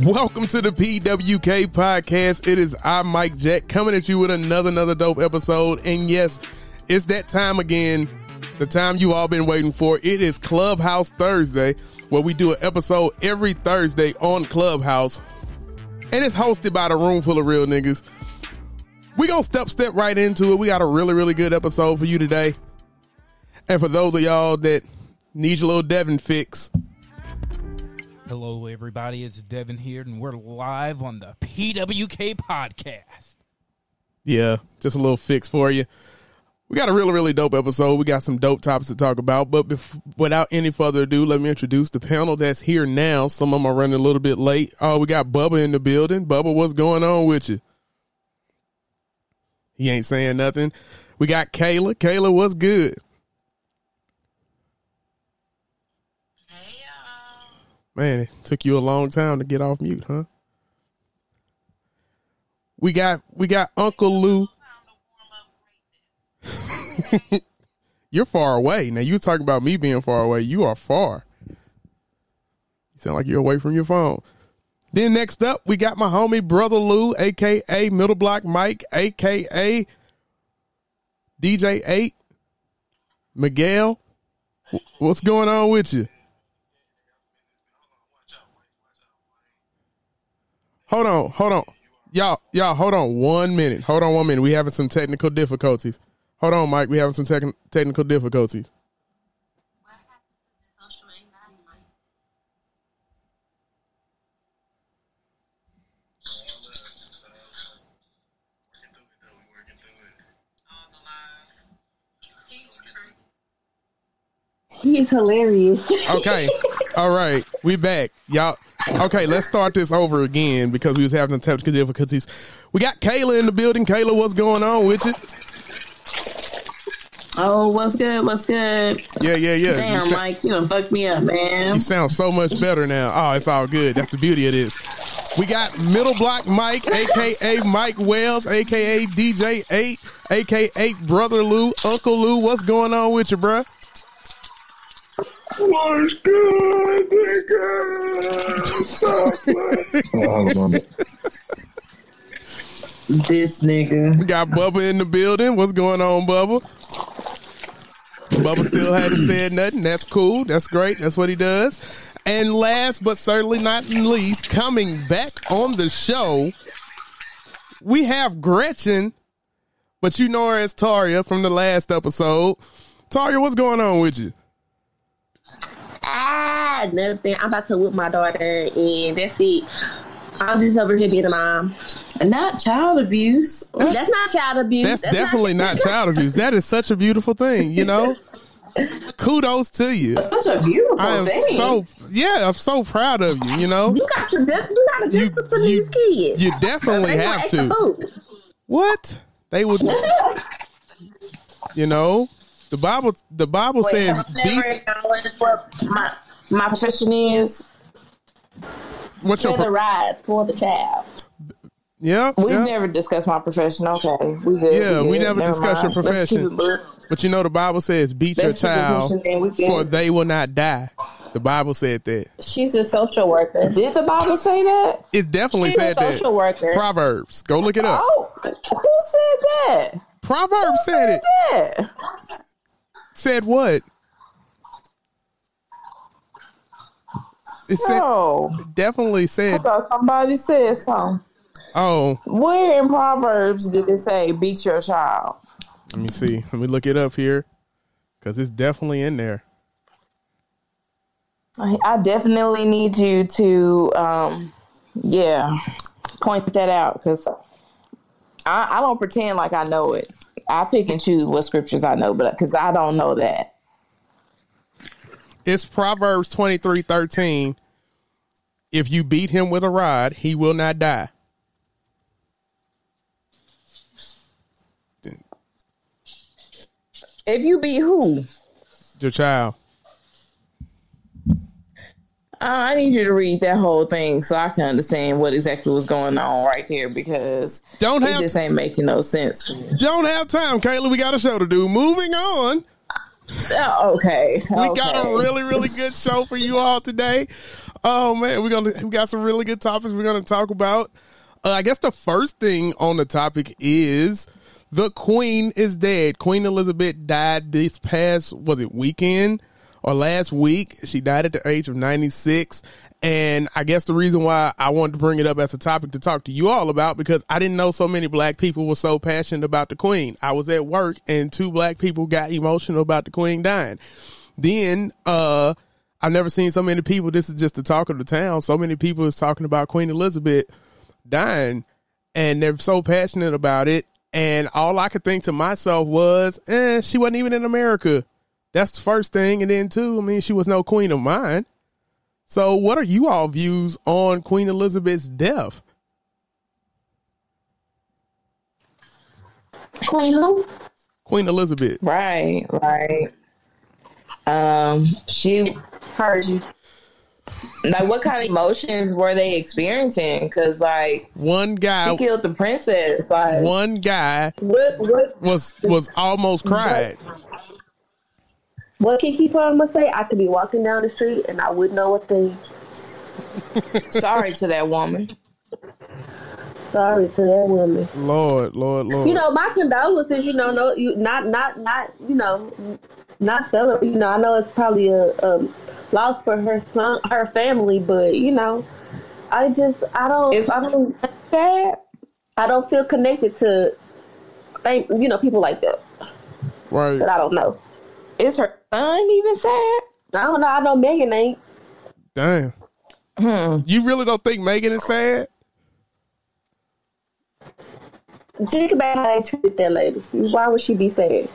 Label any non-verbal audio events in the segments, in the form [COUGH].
Welcome to the PWK podcast. It is I, Mike Jack, coming at you with another another dope episode. And yes, it's that time again, the time you all been waiting for. It is Clubhouse Thursday, where we do an episode every Thursday on Clubhouse, and it's hosted by the room full of real niggas. We gonna step step right into it. We got a really really good episode for you today. And for those of y'all that need your little Devin fix, Hello, everybody. It's Devin here, and we're live on the PWK podcast. Yeah, just a little fix for you. We got a really, really dope episode. We got some dope topics to talk about. But bef- without any further ado, let me introduce the panel that's here now. Some of them are running a little bit late. Oh, we got Bubba in the building. Bubba, what's going on with you? He ain't saying nothing. We got Kayla. Kayla, what's good? Hey y'all. Man, it took you a long time to get off mute, huh? We got we got Uncle Lou. [LAUGHS] You're far away. Now you talking about me being far away. You are far. You sound like you're away from your phone. Then next up, we got my homie brother Lou, aka Middle Block Mike, aka DJ Eight, Miguel. What's going on with you? Hold on, hold on, y'all, y'all, hold on one minute. Hold on one minute. We having some technical difficulties. Hold on, Mike. We having some tech- technical difficulties. What happened to the social anxiety, Mike? All the lies. He crew. He's hilarious. Okay. [LAUGHS] All right. We back. Y'all. Okay, let's start this over again because we was having technical difficulties. We got Kayla in the building. Kayla, what's going on with you? Oh, what's good? What's good? Yeah, yeah, yeah. Damn, you, sa- Mike, you done fucked me up, man. you sound so much better now. Oh, it's all good. That's the beauty of this. We got Middle Block Mike, aka Mike Wells, aka DJ Eight, aka Brother Lou, Uncle Lou. What's going on with you, bruh? What's good, nigga? This nigga. We got Bubba in the building. What's going on, Bubba? Bubba still hadn't said nothing. That's cool. That's great. That's what he does. And last but certainly not least, coming back on the show, we have Gretchen, but you know her as Taria from the last episode. Taria, what's going on with you? Ah, nothing. I'm about to whip my daughter, and that's it. I'm just over here being a mom. Not child abuse. That's, not child abuse. That's, definitely not child abuse. That is such a beautiful thing, you know? [LAUGHS] Kudos to you. such a beautiful I am thing. so yeah, I'm so proud of you, you know? you got to dis- you got to You- discipline you- these kids. You definitely have to. food. What? They would [LAUGHS] you know, the Bible the Bible Wait, says beat what my my profession is? what's your For the ride for the child. yeah, We've yeah. never discussed my profession. Okay, we good. Yeah, we good. never Never discussed your profession. But you know the Bible says beat your Let's it child pushing and we can- for they will not die. The Bible said that. She's a social worker. Did the Bible say that? It definitely She's a said that. social worker. Proverbs. Go look it up. Oh, who said that? Proverbs said it. Yeah. Said what? It said No. definitely I said thought somebody said something. oh Where in Proverbs did it say beat your child? Let me see. Let me look it up here because it's definitely in there. I, I definitely need you to, um, yeah, point that out because I, I don't pretend like I know it. I pick and choose what scriptures I know, but because I don't know that. It's Proverbs twenty three thirteen. If you beat him with a rod, he will not die. If you beat who? Your child. Uh, I need you to read that whole thing so I can understand what exactly was going on right there because Don't it have just ain't making no sense. don't have time, Kayla. We got a show to do. Moving on. Oh, okay, We got a really, really [LAUGHS] good show for you all today. Oh man, we're gonna we got some really good topics we're gonna talk about. Uh, I guess the first thing on the topic is the Queen is dead. Queen Elizabeth died this past was it weekend or last week? She died at the age of ninety six, and I guess the reason why I wanted to bring it up as a topic to talk to you all about because I didn't know so many black people were so passionate about the Queen. I was at work and two black people got emotional about the Queen dying. Then uh I've never seen so many people. This is just the talk of the town. So many people is talking about Queen Elizabeth dying, and they're so passionate about it. And all I could think to myself was, eh, she wasn't even in America. That's the first thing. And then two, I mean, she was no queen of mine. So what are you all views on Queen Elizabeth's death? Queen who? Queen Elizabeth. Right, right. Um, she heard you. Like, what kind of emotions were they experiencing? Because, like, One guy she killed the princess. Like, one guy What what was was almost cried. what Keke Palmer would say? I could be walking down the street and I wouldn't know a thing. [LAUGHS] sorry to that woman. Sorry to that woman. Lord, Lord, Lord. You know, my condolences. You know, no, you not not not you know, not celebrate. You know, I know it's probably a, a loss for her son, her family, but you know, I just I don't It's- I don't sad. I don't feel connected to, thank you know, people like that. right. But I don't know. Is her son even sad? I don't know. I know Meghan ain't. Damn. Hmm. You really don't think Meghan is sad? Think about how they treated that lady. Why would she be sad?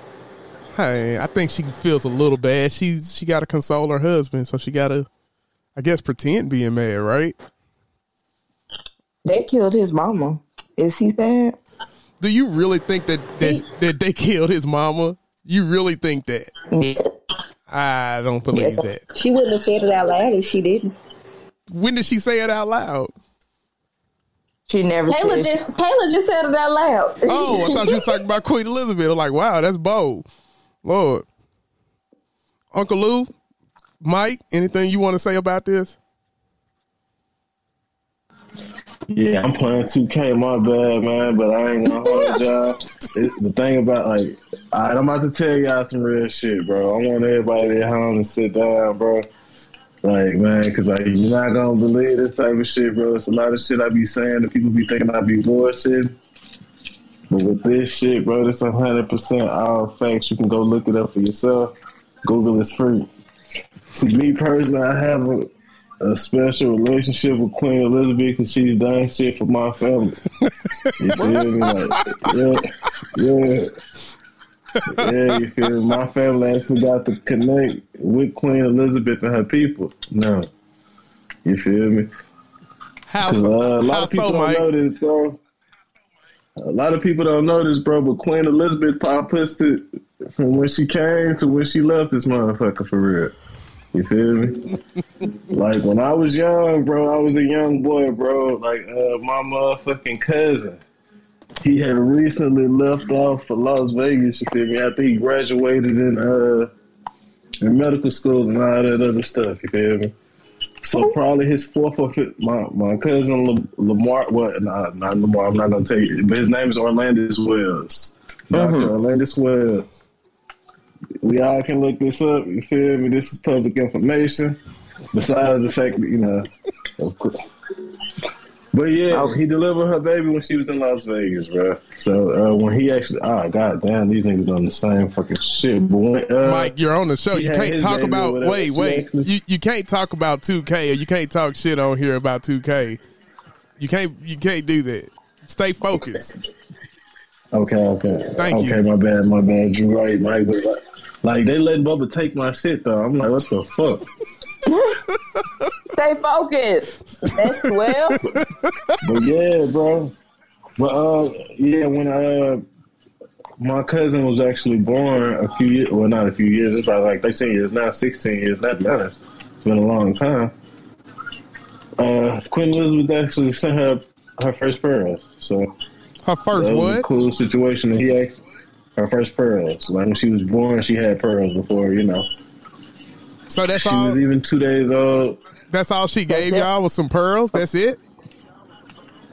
Hey, I think she feels a little bad. She's she got to console her husband, so she got to, I guess, pretend being mad, right? They killed his mama. Is he sad? Do you really think that that, that they killed his mama? You really think that? Yeah. I don't believe Yes. that. She wouldn't have said it out loud if she didn't. When did she say it out loud? She never Kayla said. just Kayla just said it out loud. Oh, I thought you was talking about Queen Elizabeth. I'm like, wow, that's bold. Lord. Uncle Lou, Mike, anything you want to say about this? Yeah, I'm playing 2K. My bad, man, but I ain't gonna hold [LAUGHS] y'all. The thing about like, all right, I'm about to tell y'all some real shit, bro. I want everybody at home to sit down, bro. Like, man, because like you're not gonna believe this type of shit, bro. It's a lot of shit I be saying that people be thinking I be bullshit. But with this shit, bro, it's 100 percent all facts. You can go look it up for yourself. Google is free. See, me personally, I have a a special relationship with Queen Elizabeth because she's done shit for my family. You [LAUGHS] feel me? Like, yeah, yeah. Yeah, you feel me? My family actually got to connect with Queen Elizabeth and her people. No. You feel me? How 'Cause, uh, so, a lot of people so don't know this, bro. A lot of people don't know this, bro, but Queen Elizabeth pop pushed from when she came to when she left this motherfucker for real. You feel me? like when I was young, bro, I was a young boy, bro. Like uh, my motherfucking cousin, he had recently left off for Las Vegas. You feel me? After he graduated in uh in medical school and all that other stuff. You feel me? So probably his fourth or fifth. My my cousin La- Lamar. What? Nah, not Lamar. I'm not gonna tell you. But his name is Orlandis Wells. Doctor Orlandis Wells. We all can look this up. You feel me? This is public information. Besides the fact that you know, of course. But yeah, he delivered her baby when she was in Las Vegas, bro. So uh, when he actually, oh god damn, these niggas on the same fucking shit. But when, uh, Mike, you're on the show. You can't talk about wait, wait. actually- You you can't talk about 2K or you can't talk shit on here about 2K. You can't you can't do that. Stay focused. Okay, okay. Thank okay, you. Okay, my bad, my bad. You're right, Mike. But like, like they letting Bubba take my shit though. I'm like, what the fuck? [LAUGHS] Stay focused. That's well. but yeah, bro. But uh, yeah, when uh, my cousin was actually born a few years, well, not a few years. It's about like 13 years now, 16 years. That matters. It's been a long time. Uh, Queen Elizabeth actually sent her her first pearls. So Her first that what? cool situation. That he asked her first pearls. Like when she was born, she had pearls before. You know, So that's she all. was even two days old. That's all she gave it. y'all was some pearls. That's it.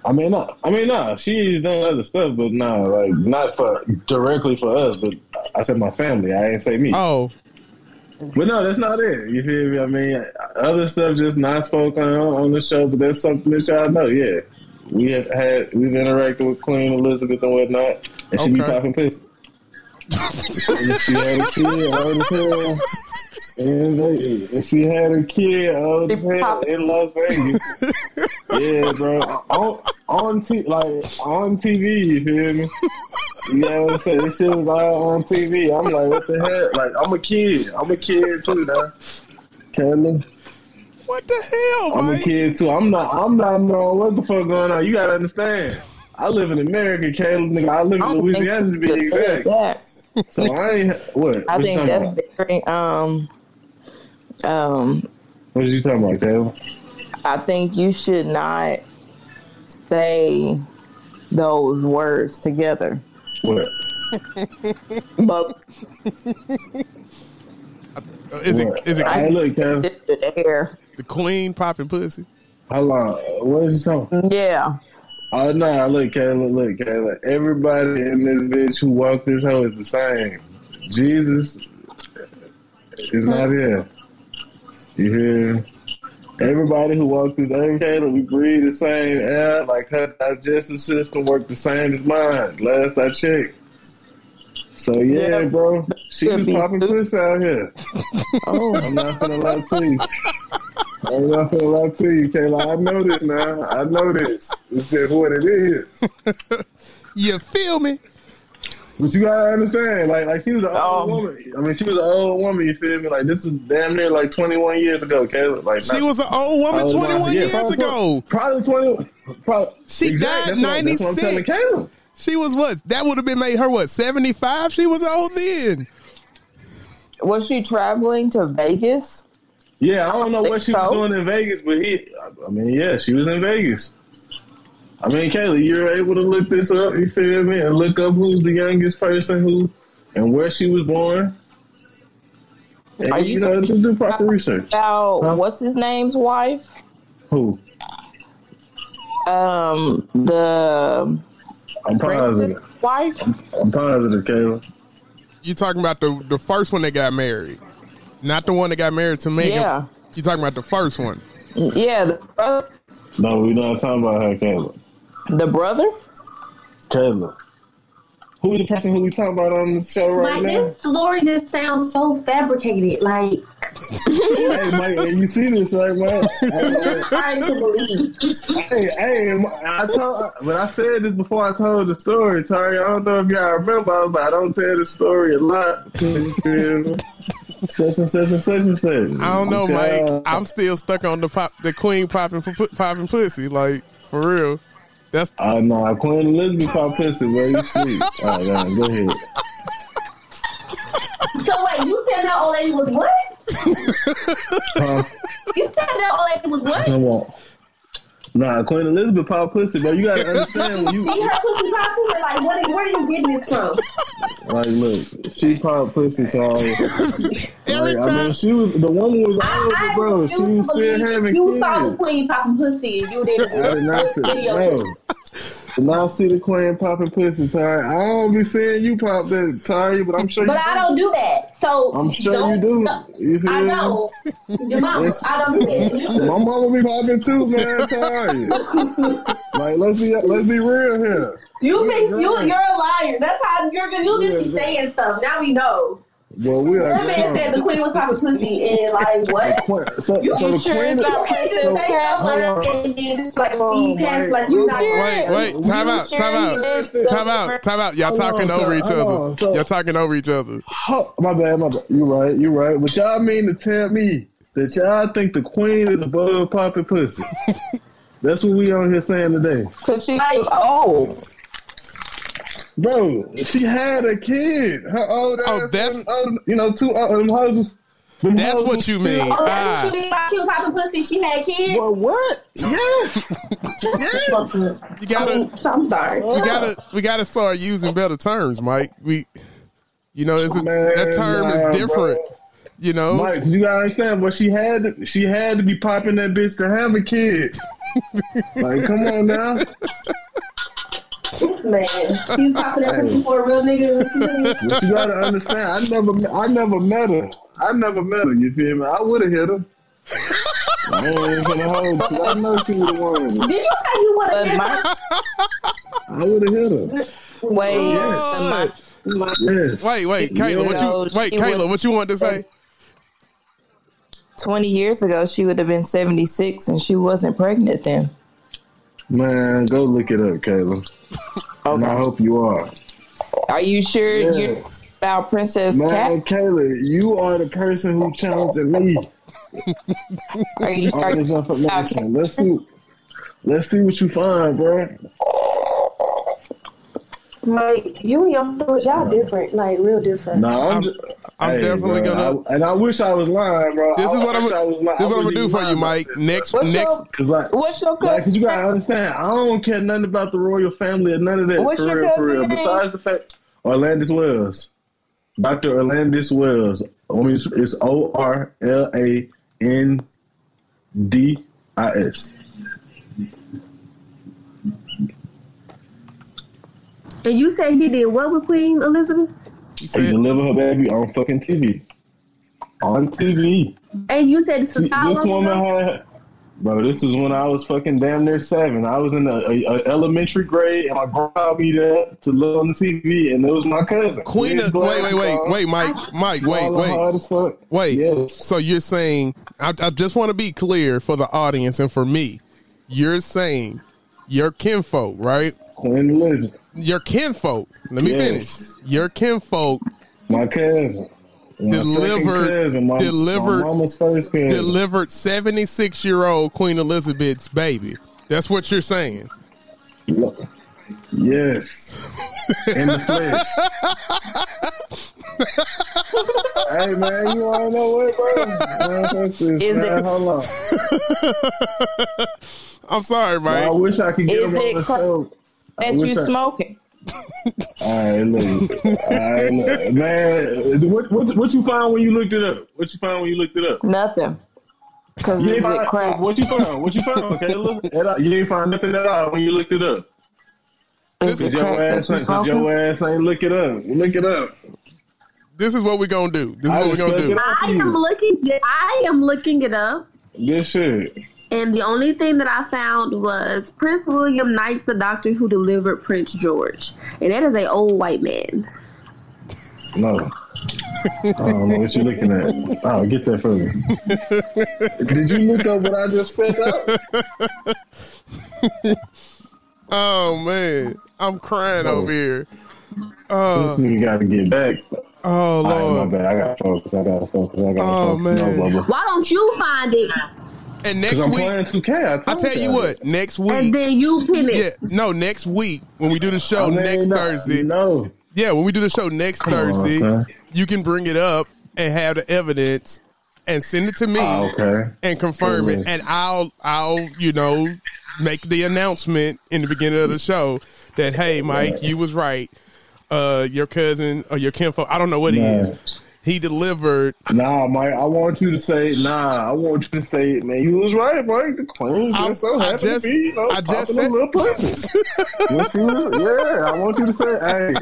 I mean, no, I mean, no. She's done other stuff, but no, like not for directly for us. But I said my family. I ain't say me. Oh, But no, that's not it. You feel me? I mean, other stuff just not spoken on on the show, but that's something that y'all know. Yeah, we have had we've interacted with Queen Elizabeth and whatnot, and she be Okay. popping pussy. And she had a kid old as hell. And, they, and she had a kid old as hell in Las Vegas. yeah, bro. On on t- like on TV, you feel me? You know what I'm saying? This shit was all on TV. I'm like, what the hell? Like, I'm a kid. I'm a kid too, now. Kelly, what the hell, I'm a kid too. I'm not. I'm not knowing what the fuck going on. You gotta understand. I live in America, Caleb. Nigga, I live in don't Louisiana to be you should exact. That. So [LAUGHS] I what. I What think that's about? very um um What are you talking about, Caleb? I think you should not say those words together. What? [LAUGHS] But Is it What? is it Hey, look, Caleb. the air. the queen popping pussy? Hold on. What is you talking? Yeah. Uh, oh no! Look, Caleb. Look, Caleb. Everybody in this bitch who walked this hoe is the same. Jesus is not here. You hear? Everybody who walked this earth, Caleb, we breathe the same air. Like her digestive system worked the same as mine. Last I checked. So yeah, Yeah. bro, she was popping too. pussy out here. Oh. I'm not gonna lie to you. I'm not gonna lie to you, Kayla. I know this now. I know this. It's just what it is. [LAUGHS] You feel me? But you gotta understand, like, like she was an old Um, woman. I mean, she was an old woman. You feel me? Like this is damn near like 21 years ago, Kayla. Like She not- was an old woman Oh, no, 21 yeah, years probably- ago. Probably 20. Probably, She exactly. died That's what- That's what I'm telling 96. Kayla. She was what? That would have been made her what? 75? She was old then. Was she traveling to Vegas? Yeah, I don't know think what she so. was doing in Vegas, but he, I mean, yeah, she was in Vegas. I mean, Kaylee, you're able to look this up, you feel me, and look up who's the youngest person who and where she was born. And, Are you you know, just do proper research. About Huh? what's his name's wife? Who? Um, the I'm positive. wife. I'm positive, Kayla. You talking about the the first one that got married, not the one that got married to Meghan. Yeah. You talking about the first one? Yeah, the brother. No, we're not talking about her, Kayla. The brother. Kayla. Who the person who we talking about on the show right Like now? this story just sounds so fabricated. Like hey, Mike, hey, you see this, right, man? it's hard to believe. Hey, hey, I told, but I said this before I told the story, Tari. I don't know if y'all remember. I was like, I don't tell the story a lot. You feel me? such and such and such and such. I don't know, Child. Mike. I'm still stuck on the pop, the queen popping pu- popping pussy. Like for real. That's I know. Queen Elizabeth pop pussy where you sleep. All right, man, go ahead. So wait, you said that old lady was what? Huh? You said that old lady was what? Someone. Nah, Queen Elizabeth pop pussy, but you gotta understand when you See her pussy popping? Or like, what, where are you getting this from? like look, she pop pussy, so every like, I mean, she was the woman was I, older, I bro. She was still believe that having you saw the queen popping pussy and you didn't I did not see video. Did not see the queen popping pussy, Ty. I don't be seeing you pop that, Ty, but I'm sure you But I don't do that. So I'm sure don't, you do. no, You I know. Your mama. I don't do that. My mama be popping too, man, Ty. like let's be let's be real here. You think you you're a liar. That's how you're gonna you just be saying stuff. Now we know. Well, we are That man said the queen was popping pussy and like what? Queen- So, You so the sure queen it's not You can't so- say hold on. like and then just like leave past my- like you're Wait, wait, time out, time out, time out, time out. Y'all talking over each other. Y'all talking over each other. Oh, my bad, my bad. You right, you right. But y'all mean to tell me that y'all think the queen is above popping pussy? [LAUGHS] That's what we on here saying today, Cause she was old. Bro. She had a kid. Her old Oh, ass. that's- wasn't old- you know, two uh, them hoes was- them That's hoes what you mean. Oh, that's Ah. what you mean by she popping pussy? She had kids. Well, what? Yes. [LAUGHS] yes. You gotta, So I'm sorry. you gotta, we gotta start using better terms, Mike. We, you know, it's a, Man, that term nah, is different. bro. You know, Mike, you gotta understand, but she had to, she had to be popping that bitch to have a kid. [LAUGHS] like, come on now. This man, he's popping that pussy for a real nigga. [LAUGHS] But you gotta understand, I never, I never met her. I never met her. You feel me? I would have hit her. I ain't gonna hold I know she would have won. Did you say you would But have? my I would have hit her. wait, Yes. my, Yes. wait, oh, wait, Kayla, what know, you wait, Kayla, would- what you wanted to say? twenty years ago, she would have been seventy six, and she wasn't pregnant then. Man, go look it up, Kayla. [LAUGHS] And I hope you are. Are you sure Yeah. you're about Princess Man, Cat? Kayla, you are the person who challenged me Are you? all Are, this information. Let's see. Let's see what you find, bro. Like you and your stories, y'all different, like real different. Nah, I'm, I'm- I'm Hey, definitely bro, gonna- I- and I wish I was lying, bro. This I is what I'm. wish I was lying. This is what I'm gonna do for you, Mike. about Next, What's next. your- Cause like, what's your cousin? cause you gotta understand, I don't care nothing about the royal family or none of that. What's for your real, for cousin real. name? Besides the fact, Orlandis Wells, Doctor Orlandis Wells. I mean, it's, it's O R L A N D I S. And you say he did what with Queen Elizabeth? He deliver her baby on fucking TV. On TV. And you said this See, was how this woman had, bro. This is when I was fucking damn near seven. I was in a, a, a elementary grade, and my grandma called me there to look on the TV, and it was my cousin. Queen of, wait, wait, wait, wait, Mike, Mike, wait, wait, hard as fuck. wait. Yes. So you're saying, I, I just want to be clear for the audience and for me. You're saying your kinfolk, right? Queen Elizabeth, Your kinfolk. Let me Yes. finish. Your kinfolk my cousin. My Delivered- second cousin, my, delivered- my first cousin. delivered 76 year old Queen Elizabeth's baby. That's what you're saying. Yes. In the flesh. [LAUGHS] hey man, you wanna know what, bro? Man, Is man. it- Hold on. I'm sorry, Bro, I wish I could get Is him on the cra- show. That wish you I- smoking? All right, look. All right, look. Man, what, what what you found when you looked it up? What you found when you looked it up? Nothing. Cause You is ain't find, crack? What you found? What you found, Kayla? [LAUGHS] At all- You ain't find nothing at all when you looked it up. This it Cause your ass, you ain't, your ass ain't look it up. Look it up. This is what we're going to do. This is I what we're going to do. I am looking. I am looking it up, Good shit. And the only thing that I found was Prince William Knight's the doctor who delivered Prince George, and that is a old white man. No. I don't know what you're looking at. Oh, get that for me. Did you look up what I just spelled out? Oh, man. I'm crying over here. this uh, nigga got to get back. Oh, All right, my Lord. bad. I got to focus. I got focus. I got to Oh, focus. man. No, Bubba. Why don't you find it And next I'm week, playing 2K. I I'll tell you y'all. what, next week, and then you pin Yeah, it? no, next week when we do the show I mean, next no, Thursday. No. Yeah, when we do the show next Come on, Thursday, son. you can bring it up and have the evidence and send it to me Oh, okay. and confirm it, and I'll I'll you know make the announcement in the beginning of the show that hey Mike, you was right. Uh, your cousin or your kinfolk, I don't know what he is. He delivered. Nah, Mike. I want you to say nah. I want you to say, man, you was right, Mike. The queen I- just so I happened just- to be, you know, I just said- a little pussy. When she was- yeah, I want you to say, hey,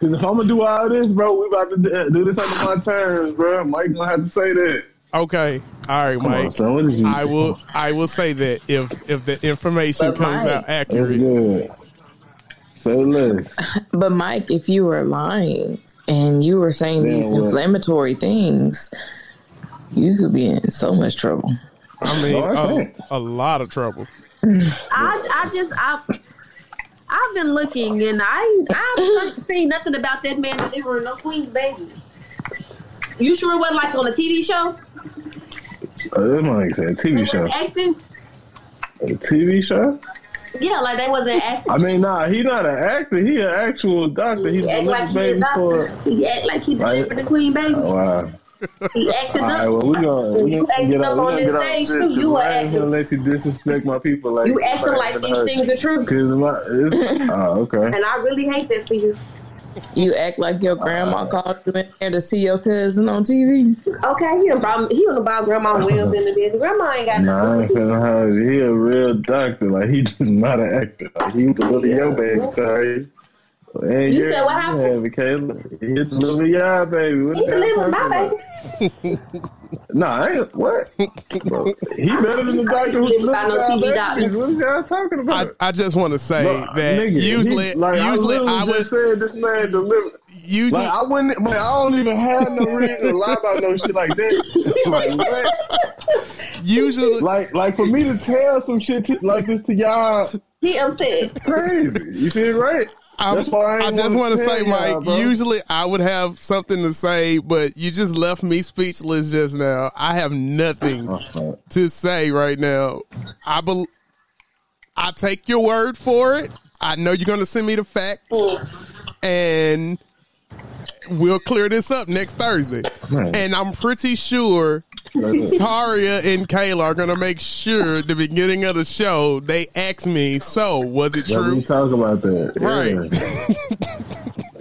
because if I'm gonna do all this, bro, we about to do- do this under my terms, bro. Mike gonna have to say that. Okay, all right, Come Mike. on, son. You? I will. I will say that if if the information But comes Mike- out accurate, good. Say less. [LAUGHS] But Mike, if you were lying and you were saying Yeah, these what? inflammatory things, you could be in so much trouble. I mean, No, I a, a lot of trouble. I, I just I. I've been looking and I I've [LAUGHS] seen nothing about that man delivering no queen's baby. You sure it wasn't like on a TV show? Oh, that Mike said They TV show. acting? A TV show? Yeah, like they wasn't acting. [LAUGHS] I mean, nah, he not an actor. He an actual doctor. He He act like he is baby for. doctor. He act like he Right. delivered the queen baby. Oh, wow. He acted All right, up. well, we gonna, we You acting up out, on this stage, this, too. You I are ain't gonna acting- let you disrespect my people like You acting like these things are true. My, [LAUGHS] oh, okay. And I really hate that for you. You act like your grandma uh, called you in there to see your cousin on TV. Okay, he done brought he done brought grandma Wills into this. Grandma ain't got Nah, I nothing. ain't to do with [LAUGHS] feeling he a real doctor. Like he just not an actor. Like he deliver your baby, sorry. And You said what happened? Caleb. He deliver your baby. What He the hell delivered my talking baby. [LAUGHS] about? Nah, I ain't what? Bro, he better than the doctor who He delivered no TV babies. doctor. What y'all talking I, about? I just want to say Bro, that nigga, usually, he- like, usually I, I, literally was just said this man delivered. usually Like I wouldn't, man. I don't even have no reason to lie about no shit like that. [LAUGHS] Like what? usually Like, like for me to tell some shit to, like this to y'all, He upset. crazy. You feel right? I'm- That's why I, just want wanna say, Mike. bro. Usually, I would have something to say, but you just left me speechless just now. I have nothing to say right now. I bel I take your word for it. I know you're going to send me the facts, and we'll clear this up next Thursday. Man. And I'm pretty sure Taria and Kayla are going to make sure at the beginning of the show they ask me, "So was it Let me talk about that. Right.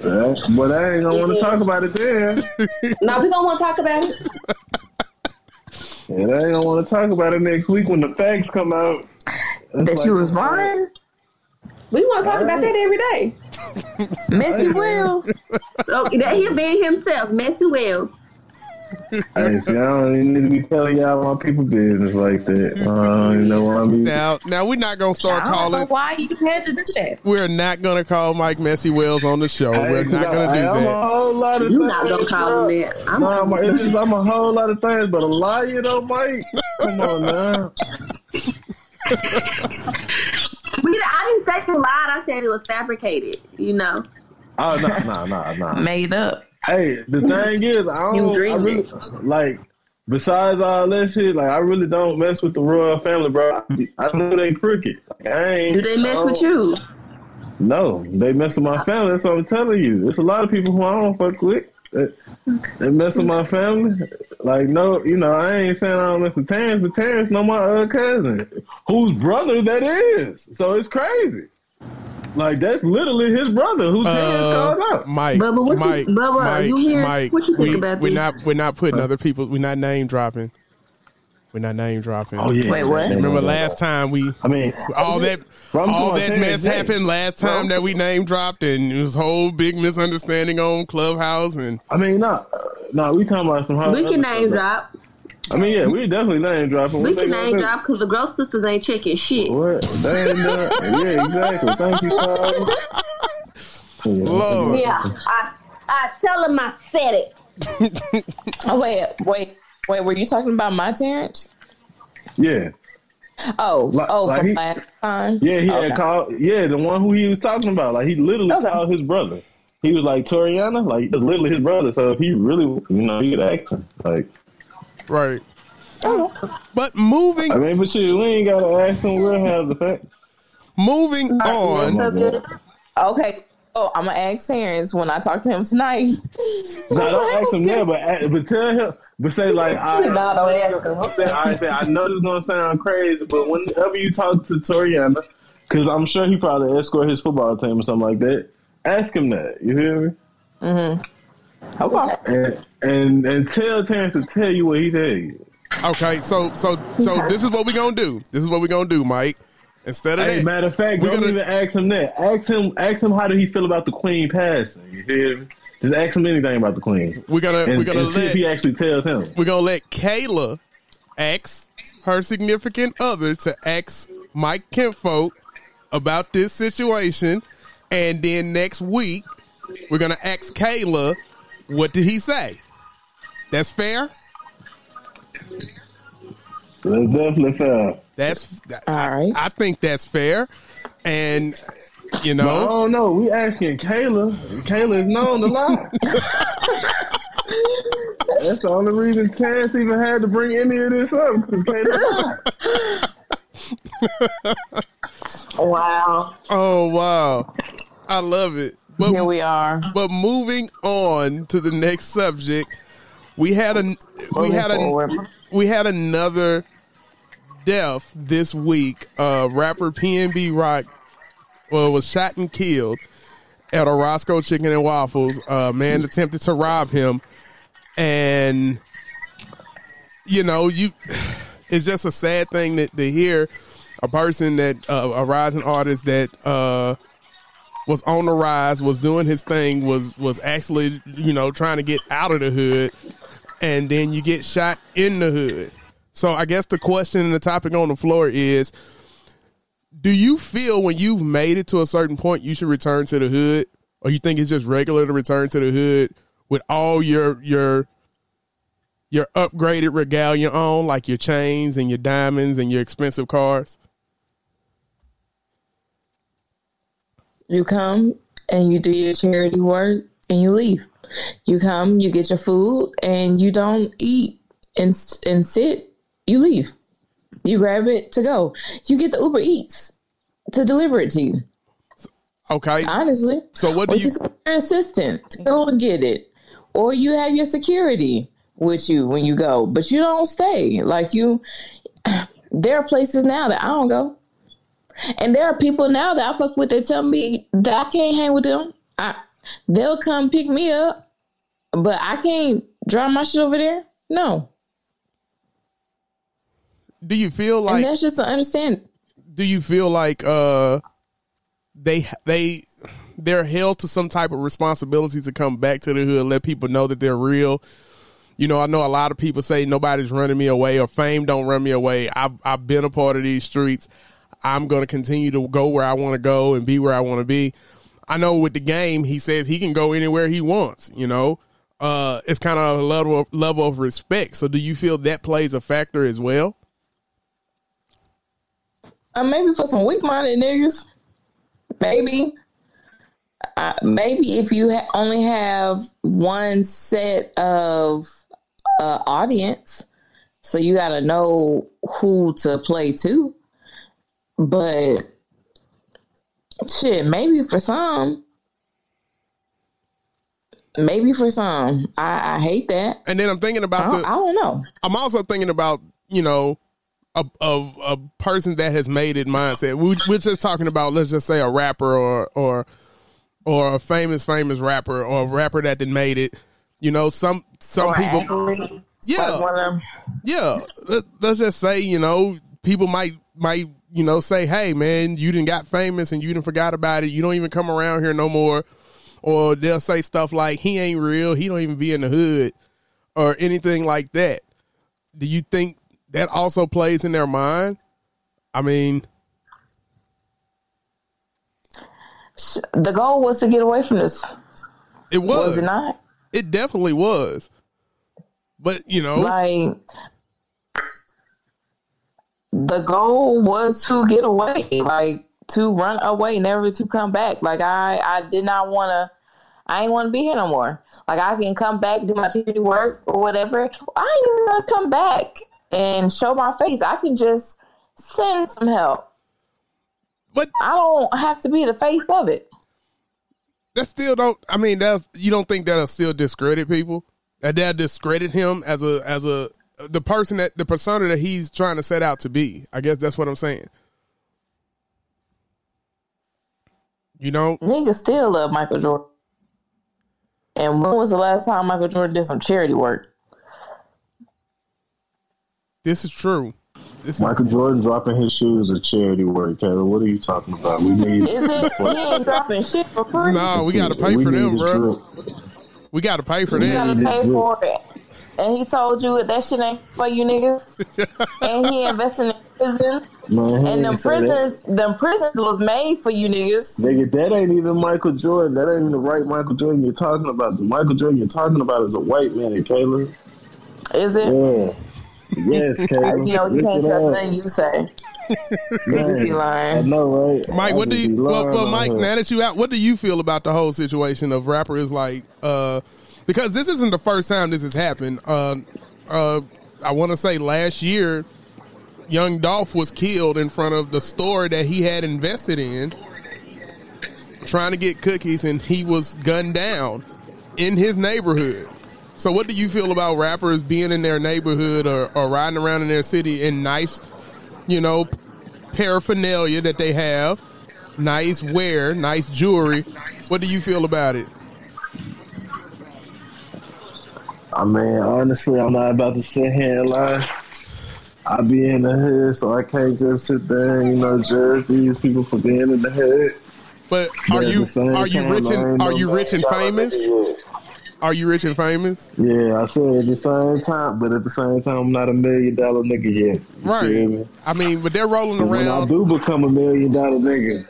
Yeah. but I ain't gonna want to talk about it then. now we gonna want to talk about it. And I ain't gonna want to talk about it next week when the facts come out. It's That like- you was lying? We want to talk about that every day. Messy Will. Oh, that he being himself, Messy Wells. Hey, see, I don't even need to be telling y'all my people business like that. Uh, I don't know why I'm be. Now, now we're not going to start I don't know calling. why you had to do that. We're not going to call Mike Messy Wells on the show. We're not going to do I'm a whole lot of You things, not gonna call him that. I'm Nah, my, it's just, I'm a whole lot of things, but a liar though, Mike. Come on now. [LAUGHS] We, I didn't say you lied. I said it was fabricated. You know. Oh no, no, no, no. Made up. Hey, the thing is, I don't. I really, like. Besides all that shit, like I really don't mess with the royal family, bro. I, I know they crooked. Like, I ain't, Do they mess with you? No, they mess with my family. That's what I'm telling you. There's a lot of people who I don't fuck with. They mess with my family. Like, no, you know, I ain't saying I don't mess with Terrence, but Terrence know my uh, cousin, whose brother that is. So it's crazy. Like, that's literally his brother who Terrence Uh, called out. Mike, Bubba, what you- Mike, Bubba, Mike, you hear- Mike, what you think we, about we're this? not we're not putting other people. We're not name dropping. We're not name dropping. Oh, yeah. Wait, what? Remember last time we I mean, all that all that mess happened last time that we name dropped, and it was a whole big misunderstanding on Clubhouse, and I mean, no, no, we talking about some. We can name bro. drop. I mean, yeah, we definitely name dropping. We What can gonna name drop because the Gross sisters ain't checking shit. What? They ain't done. Yeah, exactly. Thank you, Father. Yeah. [LAUGHS] Lord, Yeah, I I tell them I said it. Oh [LAUGHS] wait, wait, wait. Were you talking about my Terrence? Yeah. Oh, Like- oh, like from he- last time. Yeah, he Okay. had called. Yeah, the one who he was talking about. Like he literally Okay. called his brother. He was like Toriana, like it's literally his brother. So if he really, you know, he could act him. Like right. But moving I mean, but shit, we ain't gotta ask him. We'll have the facts. moving on. Okay. Oh, I'm gonna ask Terrence when I talk to him tonight. No, don't ask him there, but a- but tell him, but say like I. [LAUGHS] Nah, don't ask him. Say, I say I know this is gonna sound crazy, but whenever you talk to Toriana, because I'm sure he probably escort his football team or something like that, ask him that. You hear me? Mm-hmm. Okay. And and, and tell Terrence to tell you what he tell you. Okay, so so so this is what we're gonna do. This is what we're gonna do, Mike. Instead of Hey, that, matter of fact, we're don't gonna- even ask him that. Ask him, ask him how did he feel about the Queen passing. You feel me? Just ask him anything about the Queen, we're gonna and, we're gonna and see if let he actually tells him. we're gonna let Kayla ask her significant other to ask Mike Kempfolk about this situation, and then next week we're gonna ask Kayla what did he say. That's fair. That's definitely fair. That's All right. I think that's fair, and you But I know. don't know. We asking Kayla. Kayla is known to lie. [LAUGHS] That's the only reason Terrence even had to bring any of this up because Kayla. [LAUGHS] Wow. Oh wow, I love it. But Here we are. But moving on to the next subject, we had a we had a we had another death this week. Uh, rapper PNB Rock well, was shot and killed, at a Roscoe Chicken and Waffles. A man attempted to rob him, and you know, you [SIGHS] it's just a sad thing that to hear a person that uh, a rising artist that uh, was on the rise, was doing his thing, was was actually you know trying to get out of the hood, and then you get shot in the hood. So I guess the question and the topic on the floor is do you feel when you've made it to a certain point you should return to the hood or you think it's just regular to return to the hood with all your your your upgraded regalia on like your chains and your diamonds and your expensive cars You come and you do your charity work and you leave. You come, you get your food, and you don't eat and and sit. You leave. You grab it to go. You get the Uber Eats to deliver it to you. okay Honestly. So what do you- you your assistant to go and get it, or you have your security with you when you go, but you don't stay. Like you, [SIGHS] there are places now that I don't go, and there are people now that I fuck with that tell me that I can't hang with them. I they'll come pick me up, but I can't drive my shit over there. No, do you feel and like that's just to understand. do you feel like uh they they they're held to some type of responsibility to come back to the hood let people know that they're real? You know i know a lot of people say nobody's running me away or fame don't run me away. I've, I've been a part of these streets. I'm going to continue to go where i want to go and be where i want to be i know with the game he says he can go anywhere he wants you know uh it's kind of a level of, level of respect so do you feel that plays a factor as well Uh, maybe for some weak minded niggas, maybe. Uh, maybe if you ha- only have one set of uh, audience, so you got to know who to play to. But shit, maybe for some, maybe for some, I, I hate that. and then i'm thinking about don't, the I don't know. I'm also thinking about you know a a, a person that has made it mindset. We, we're just talking about let's just say a rapper or or or a famous famous rapper or a rapper that did made it. You know, some some Or people, athlete, yeah, like one of them. yeah. Let, let's just say you know people might might you know say, hey man, you didn't got famous and you didn't forgot about it. You don't even come around here no more. Or they'll say stuff like he ain't real. He don't even be in the hood or anything like that. Do you think that also plays in their mind? I mean, The goal was to get away from this. it was. Was it not? It definitely was. But you know, Like the goal was to get away, like to run away, never to come back. Like I, I did not want to. I ain't want to be here no more. Like I can come back, do my charity work or whatever. I ain't gonna come back and show my face. I can just send some help. but I don't have to be the face of it. that still don't. I mean, that's you don't think that'll still discredit people? That that discredit him as a as a the person that the persona that he's trying to set out to be. I guess that's what I'm saying. You know, Niggas still love Michael Jordan. And when was the last time Michael Jordan did some charity work? this is true. This is, Michael Jordan dropping his shoes is charity work, Kevin. What are you talking about? We need. Is it? he ain't dropping shit for free. no, we got to pay We for them, bro. drip. We got to pay for You them. gotta pay for it. And he told you that shit ain't for you niggas. [LAUGHS] and he invested in prison. Man, And them ain't say that. prisons, them prisons was made for you niggas. Nigga, that ain't even Michael Jordan. That ain't even the right Michael Jordan you're talking about. The Michael Jordan you're talking about is a white man, Kayla. Is it? Yeah. Yes, [LAUGHS] Kayla. You know, you Look can't it trust up. nothing you say. Man, [LAUGHS] You be lying. I know, right? Mike, I what do you? Well, well Mike, her. now that you out, what do you feel about the whole situation of rappers like? uh Because this isn't the first time this has happened. Uh, uh, I want to say last year, Young Dolph was killed in front of the store that he had invested in, trying to get cookies, and he was gunned down in his neighborhood. So, what do you feel about rappers being in their neighborhood or, or riding around in their city in nice, you know, paraphernalia that they have, nice wear, nice jewelry. What do you feel about it? I mean, honestly, I'm not about to sit here and lie. I be in the hood, so I can't just sit there and, you know, judge these people for being in the hood. But are you are you time, rich and are you rich and famous? yet. Are you rich and famous? Yeah, I said at the same time, but at the same time, I'm not a million dollar nigga yet. Right. me? I mean, but they're rolling around. When I do become a million dollar nigga,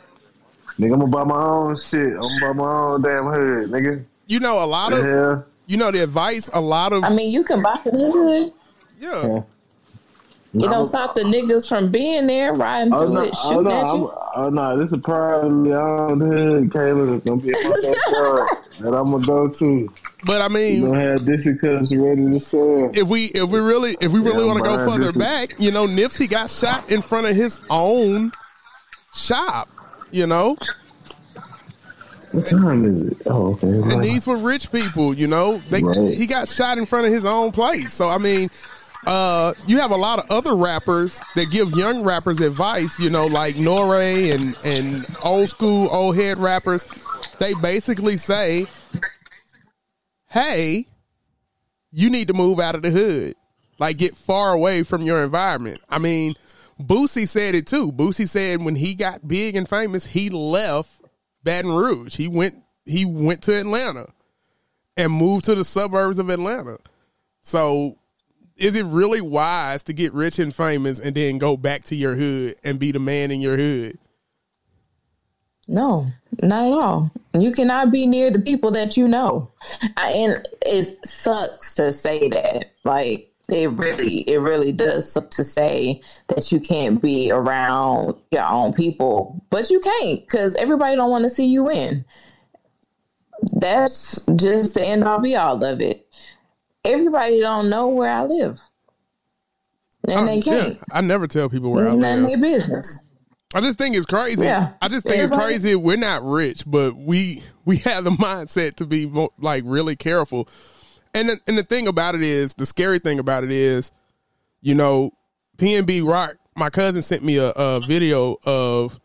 nigga, I'm gonna buy my own shit. I'm gonna buy my own damn hood, nigga. You know a lot of hell? You know the advice. A lot of I mean, you can buy the hood. yeah. Yeah. It don't stop the niggas from being there, riding Oh through no, it, oh no, at I'm, oh no, this is probably on the hood, Kayla. That's gonna be in my backyard that [LAUGHS] I'm gonna go to. But I mean, gonna have Dixie cups ready to sell. if we if we really if we really Yeah, want to go further this is- back, you know, Nipsey got shot in front of his own shop. You know, What time is it? Oh, okay. and these were rich people. You know, they Right. he got shot in front of his own place. So I mean, uh, you have a lot of other rappers that give young rappers advice. You know, like Nore and and old school old head rappers. They basically say, "Hey, you need to move out of the hood, like get far away from your environment." I mean, Boosie said it too. Boosie said when he got big and famous, he left Baton Rouge. He went he went to Atlanta and moved to the suburbs of Atlanta. So, is it really wise to get rich and famous and then go back to your hood and be the man in your hood? No, not at all. You cannot be near the people that you know. I, and it sucks to say that. Like it really, it really does suck to say that you can't be around your own people, but you can't because everybody don't want to see you win That's just the end all be all of it. Everybody don't know where I live, and oh, they Oh, Yeah, can't. I never tell people where I None live. their business. I just think it's crazy. Yeah. I just think it's crazy. We're not rich, but we we have the mindset to be like really careful. And the, and the thing about it is, the scary thing about it is, you know, PNB Rock. My cousin sent me a, a video of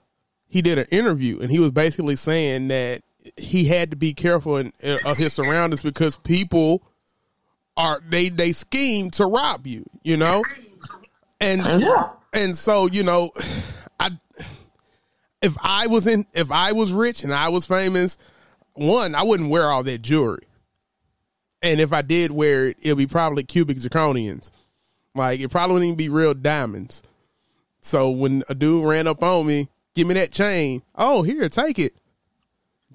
he did an interview, and he was basically saying that he had to be careful in, of his surroundings because people are they they scheme to rob you. You know, and Yeah. and so you know, I if I was in if I was rich and I was famous, one I wouldn't wear all that jewelry, and if I did wear it, it'll be probably cubic zirconians. Like it probably wouldn't even be real diamonds. So when a dude ran up on me, give me that chain. Oh, here, take it.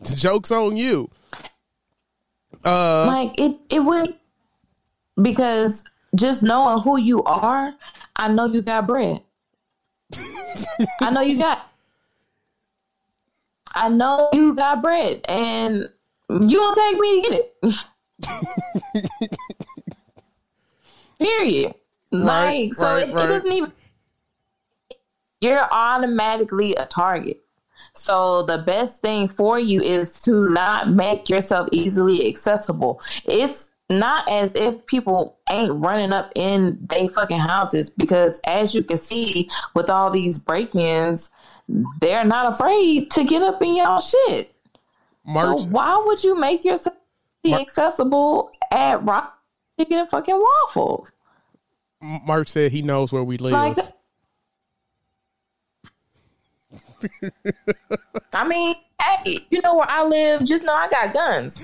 The [LAUGHS] Joke's on you. Uh, like it it would because just knowing who you are, I know you got bread. I know you got I know you got bread and you gonna take me to get it. [LAUGHS] Period. Right, like so right, it, right. it doesn't even you're automatically a target. So the best thing for you is to not make yourself easily accessible. It's not as if people ain't running up in they fucking houses because as you can see with all these break-ins, they're not afraid to get up in y'all shit. merch. So why would you make yourself accessible at rock chicken and fucking waffles? Mark said he knows where we live. Like I mean, hey, you know where I live? Just know I got guns.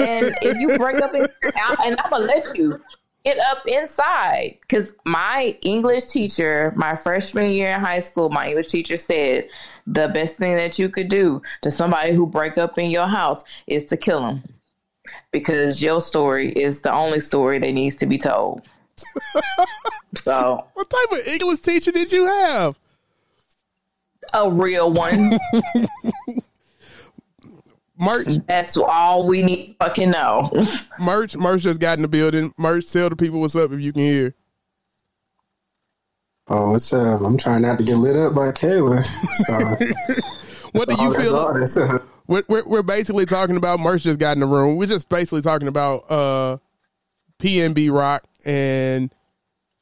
and if you break up in and I'm gonna let you get up inside. Cause my English teacher, my freshman year in high school, my English teacher said the best thing that you could do to somebody who break up in your house is to kill them. Because your story is the only story that needs to be told. [LAUGHS] so what type of English teacher did you have? a real one. [LAUGHS] Merch, That's all we need to fucking know. [LAUGHS] merch, merch just got in the building. Merch, tell the people what's up if you can hear. Oh, what's up? I'm trying not to get lit up by Kayla. So, What do you feel? all that's up. We're, we're, we're basically talking about merch just got in the room. We're just basically talking about uh, PNB Rock and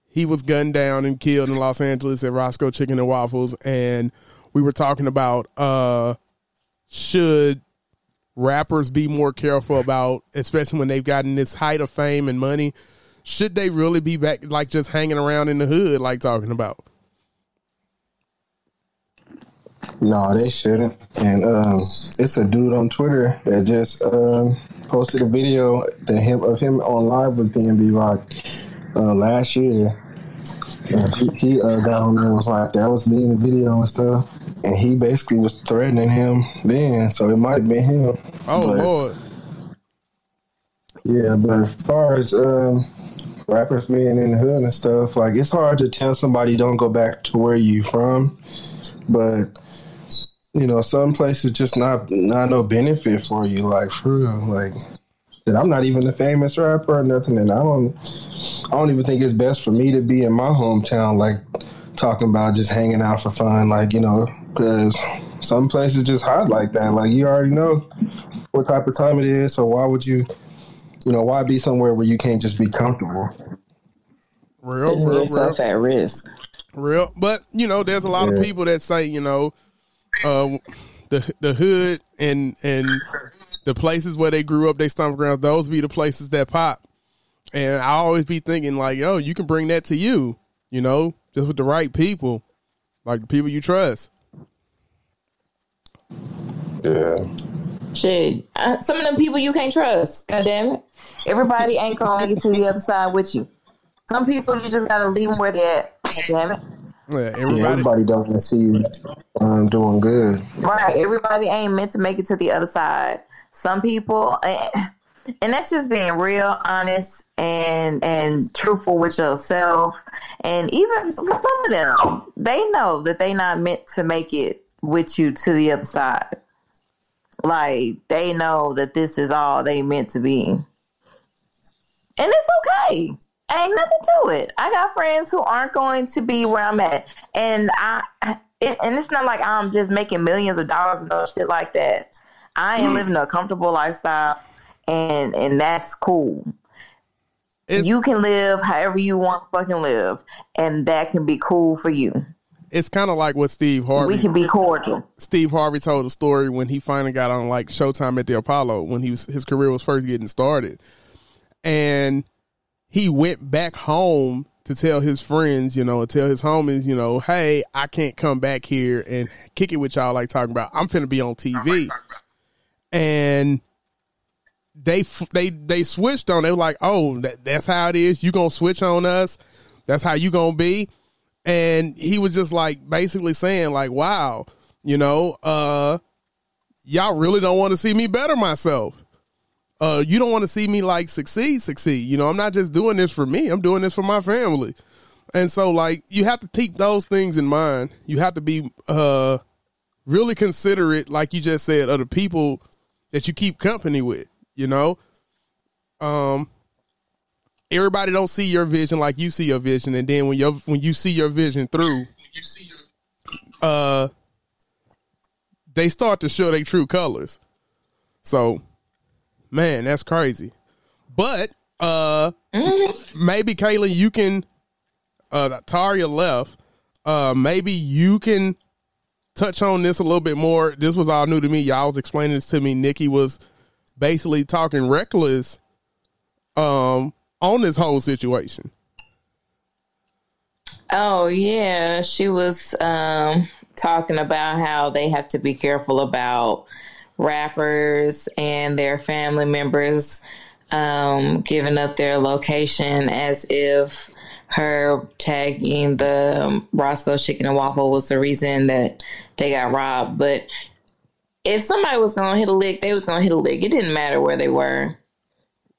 he was gunned down and killed in Los Angeles at Roscoe Chicken and Waffles. And we were talking about uh should rappers be more careful about, especially when they've gotten this height of fame and money, should they really be back like just hanging around in the hood, like talking about? No, they shouldn't. And um, it's a dude on Twitter that just um, posted a video that him of him on live with PNB Rock uh, last year. And he he uh, got on there and was like, "That was me in the video and stuff." And he basically was threatening him then, so it might have been him. Oh But- Lord. Yeah, but as far as um, rappers being in the hood and stuff, like it's hard to tell somebody don't go back to where you from, but you know some places just not not no benefit for you. Like for real, like shit, I'm not even a famous rapper or nothing, and I don't I don't even think it's best for me to be in my hometown, like talking about just hanging out for fun, like you know, because some places just hot like that. Like you already know what type of time it is, so why would you? you know, why be somewhere where you can't just be comfortable? Real, Putting real, real. at risk. Real, but you know, there's a lot of people that say, you know, uh, the the hood and and the places where they grew up, they stomping grounds, those be the places that pop. And I always be thinking like, yo, you can bring that to you, you know, just with the right people, like the people you trust. Yeah. Shit, uh, some of them people you can't trust. God damn it. Everybody ain't gonna make it to the other side with you. Some people you just gotta leave them where they're at. God damn it. Yeah, Yeah, everybody. everybody doesn't see you um, doing good. Right. Everybody ain't meant to make it to the other side. Some people, eh, and that's just being real, honest, and and truthful with yourself. And even for some of them, they know that they not meant to make it with you to the other side. Like they know that this is all they meant to be, and it's okay. Ain't nothing to it. I got friends who aren't going to be where I'm at, and I, it, and it's not like I'm just making millions of dollars and no shit like that. I am mm. living a comfortable lifestyle, and and that's cool. It's, you can live however you want to fucking live, and that can be cool for you. it's kind of like what Steve Harvey We can be cordial. Steve Harvey told a story when he finally got on like Showtime at the Apollo when he was his career was first getting started, and he went back home to tell his friends, you know, tell his homies, you know, hey, I can't come back here and kick it with y'all like talking about I'm finna be on TV, and they they they switched on. They were like, oh, that, that's how it is. You gonna switch on us? That's how you gonna be? And he was just like basically saying like, wow, you know, uh, y'all really don't want to see me better myself. Uh, you don't want to see me like succeed, succeed. You know, I'm not just doing this for me. I'm doing this for my family. And so like you have to keep those things in mind. You have to be uh really considerate, like you just said, of the people that you keep company with, you know? Um everybody don't see your vision like you see your vision and then when your when you see your vision through uh they start to show their true colors. So man, that's crazy. But uh maybe Kaylin you can uh Taria left. Uh maybe you can touch on this a little bit more. This was all new to me. Y'all was explaining this to me. Nicki was basically talking reckless um on this whole situation. Oh yeah, she was um, talking about how they have to be careful about rappers and their family members um, giving up their location as if her tagging the um, Roscoe Chicken and Waffle was the reason that they got robbed. But if somebody was going to hit a lick, they was going to hit a lick. It didn't matter where they were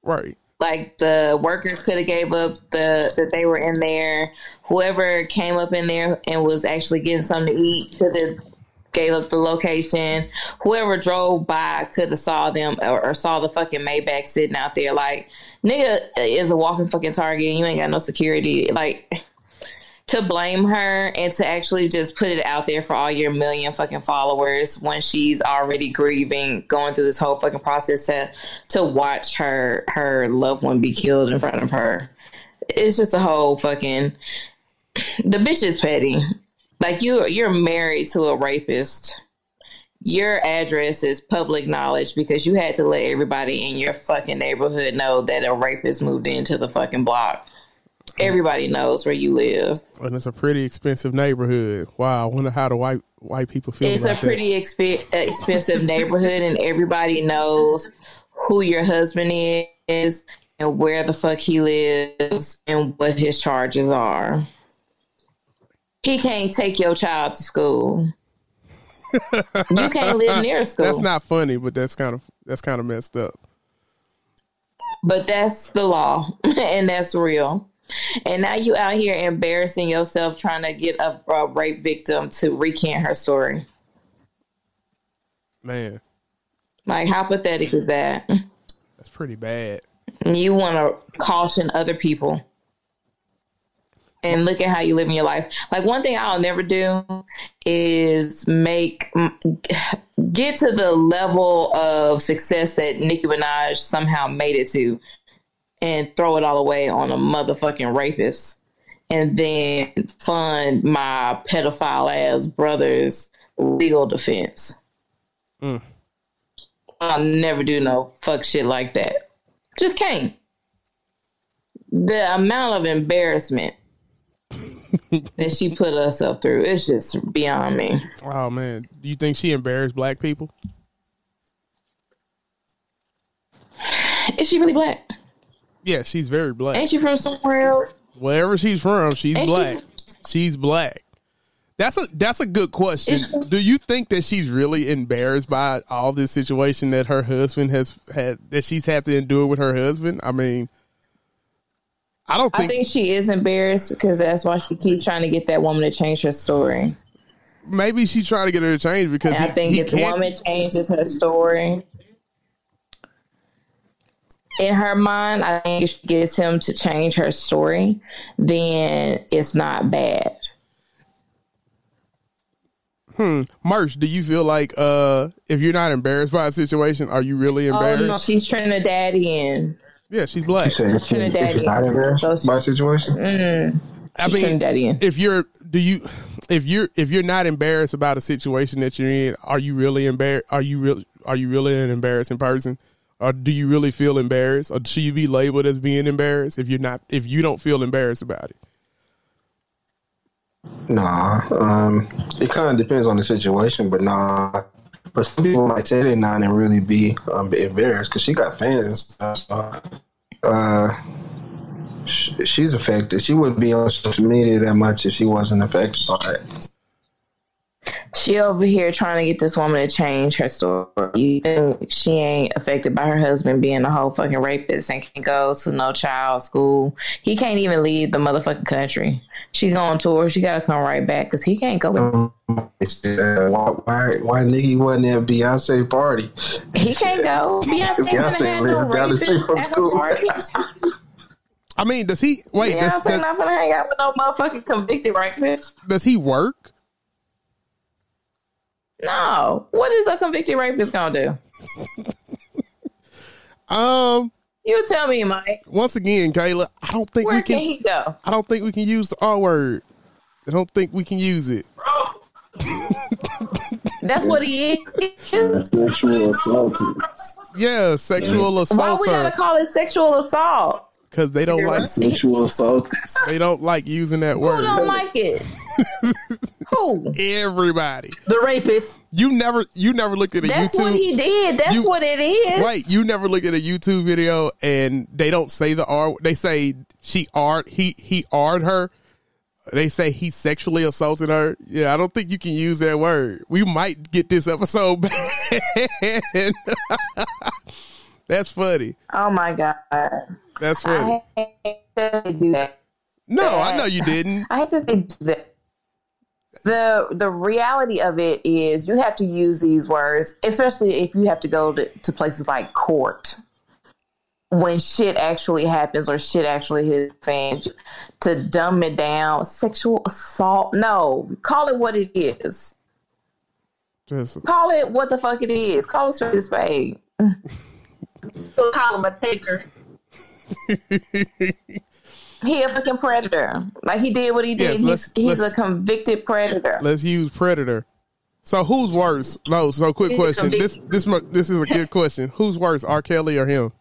Right. like the workers could have gave up the that they were in there. Whoever came up in there and was actually getting something to eat could have gave up the location. Whoever drove by could have saw them or, or saw the fucking Maybach sitting out there. Like nigga is a walking fucking target. You ain't got no security. Like to blame her and to actually just put it out there for all your million fucking followers when she's already grieving, going through this whole fucking process to to watch her her loved one be killed in front of her. It's just a whole fucking the bitch is petty. Like you you're married to a rapist. Your address is public knowledge because you had to let everybody in your fucking neighborhood know that a rapist moved into the fucking block. Everybody knows where you live. And it's a pretty expensive neighborhood. Wow, I wonder how the white white people feel It's a pretty exp- expensive neighborhood, and everybody knows who your husband is and where the fuck he lives and what his charges are. He can't take your child to school. [LAUGHS] you can't live near school. That's not funny, but that's kind of that's kind of messed up. but that's the law, [LAUGHS] and that's real. And now you out here embarrassing yourself trying to get a, a rape victim to recant her story. Man, Like, how pathetic is that? that's pretty bad. You want to caution other people. And look at how you live in your life. Like one thing I'll never do is make get to the level of success that Nicki Minaj somehow made it to, and throw it all away on a motherfucking rapist, and then fund my pedophile ass brother's legal defense. Mm. I'll never do no fuck shit like that. Just can't. The amount of embarrassment [LAUGHS] that she put herself through. It's just beyond me. Oh man, do you think she embarrassed black people? Is she really black? Yeah, she's very black. Ain't she from somewhere else? Wherever she's from, she's Ain't she black. she's black. That's a that's a good question. She- Do you think that she's really embarrassed by all this situation that her husband has had that she's had to endure with her husband? I mean, I don't I think, think she is embarrassed because that's why she keeps trying to get that woman to change her story. maybe she's trying to get her to change because And I think he if the woman changes her story, in her mind, I think if she gets him to change her story, then it's not bad. Hmm. Merch, do you feel like uh if you're not embarrassed by a situation, are you really embarrassed? Oh no, she's Trinidadian. Yeah, she's black. You said if, you- if Trinidadian. you're not embarrassed by a situation, I mean, Trinidadian. if you're do you if you're if you're not embarrassed about a situation that you're in, are you really embarrassed? Are you real? Are you really an embarrassing person? Or do you really feel embarrassed? Or should you be labeled as being embarrassed if you're not if you don't feel embarrassed about it? nah. Um, it kind of depends on the situation, but nah. But some people might say they're not and really be um, embarrassed because she got fans and stuff. So, uh, sh- she's affected. She wouldn't be on social media that much if she wasn't affected by it. She over here trying to get this woman to change her story. You think she ain't affected by her husband being a whole fucking rapist and can't go to no child school. He can't even leave the motherfucking country. She go on tour. She got to come right back because he can't go. Back. Uh, why, why, why Nicki wasn't at Beyonce party? He can't go. [LAUGHS] Beyonce ain't Beyonce gonna have no live down the street from school. I mean, does he wait? Does, Beyonce does, not gonna hang out with no motherfucking convicted rapist. does he work? No. What is a convicted rapist gonna do? [LAUGHS] Um, You tell me, Mike. once again, Kayla, I don't think Where we can can. he go? I don't think we can use the R word. I don't think we can use it. [LAUGHS] That's what he is. Sexual assaulted. Yeah, sexual Why assault we gotta call it sexual assault? because they don't like Sexual assaulted. they don't like using that Who word. Who don't like it? Who? Everybody. The rapist. You never you never looked at a That's YouTube what he did. That's You- what it is. Wait, you never look at a YouTube video and they don't say the R. They say she art he he art her. They say he sexually assaulted her. Yeah, I don't think you can use that word. We might get this episode [LAUGHS] banned. [LAUGHS] That's funny. Oh my god. That's funny. I hate that they do that. No, I know you didn't. I hate that they do that. The the reality of it is you have to use these words, especially if you have to go to, to places like court when shit actually happens or shit actually hits fans to dumb it down. Sexual assault. No, call it what it is. Just Call it what the fuck it is. Call it spade a spade. So call him a taker. [LAUGHS] He a fucking predator. Like he did what he did. Yes, let's- he's he's let's- a convicted predator. Let's use predator. So who's worse? No. So quick He's question. This this this is a good [LAUGHS] question. Who's worse, R. Kelly or him?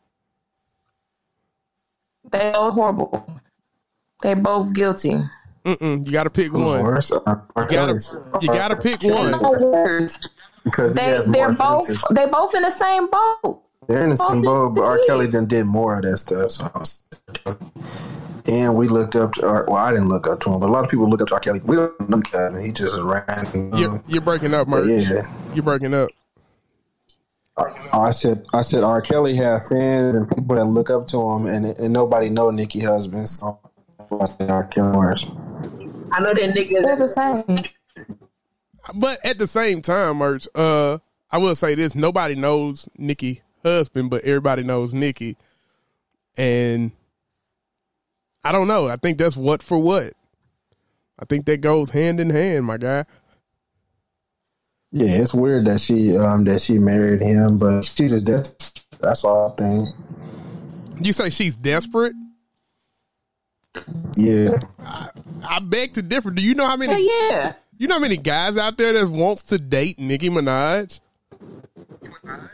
They are horrible. They both guilty. Mm-mm, you got to pick Who's one. worse? Uh, R. You gotta you gotta pick one. No words. because they they're both offenses. they both in the same boat. They're in the same boat, but R. did. Kelly done did more of that stuff. So I was, and we looked up to, or, well, I didn't look up to him, but a lot of people look up to R. Kelly. We don't know Kelly. He just ran. You're, you're breaking up, but Merch. yeah, You're breaking up. I said, I said, R. Kelly had fans and people that look up to him, and and nobody know Nicki husband. So I said R. Kelly worse. I know that They're the same. But at the same time, Merch, uh, I will say this: nobody knows Nicki husband, but everybody knows Nicki, and I don't know. I think that's what for what. I think that goes hand in hand, my guy. Yeah, it's weird that she um that she married him, but she just that's that's all I think. You say she's desperate? Yeah, I beg to differ. Do you know how many? Hell yeah. You know how many guys out there that wants to date Nicki Minaj?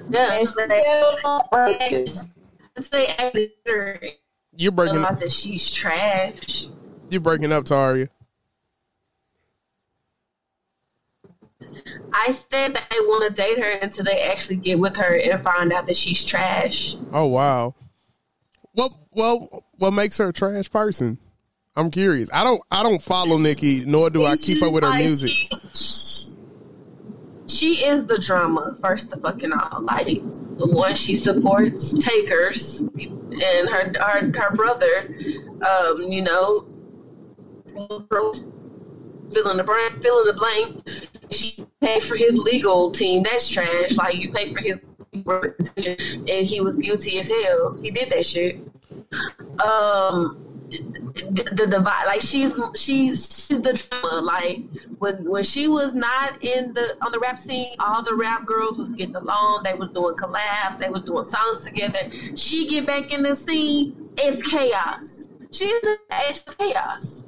Yeah, And she said on purpose. they actually You're breaking. realize that she's trash. You're breaking up, Taria. I said that they want to date her until they actually get with her and find out that she's trash. Oh wow. Well, well, what makes her a trash person? I'm curious. I don't. I don't follow Nicki, nor do I keep up with her music. She, she is the drama, first of fucking all. Like the one she supports takers and her her her brother, um, you know, fill in the blank, fill in the blank. She paid for his legal team. That's trash. Like you pay for his and he was guilty as hell. He did that shit. Um, the, the divide like she's she's she's the drama like when when she was not in the on the rap scene all the rap girls was getting along they was doing collabs they was doing songs together she get back in the scene it's chaos she's the age of chaos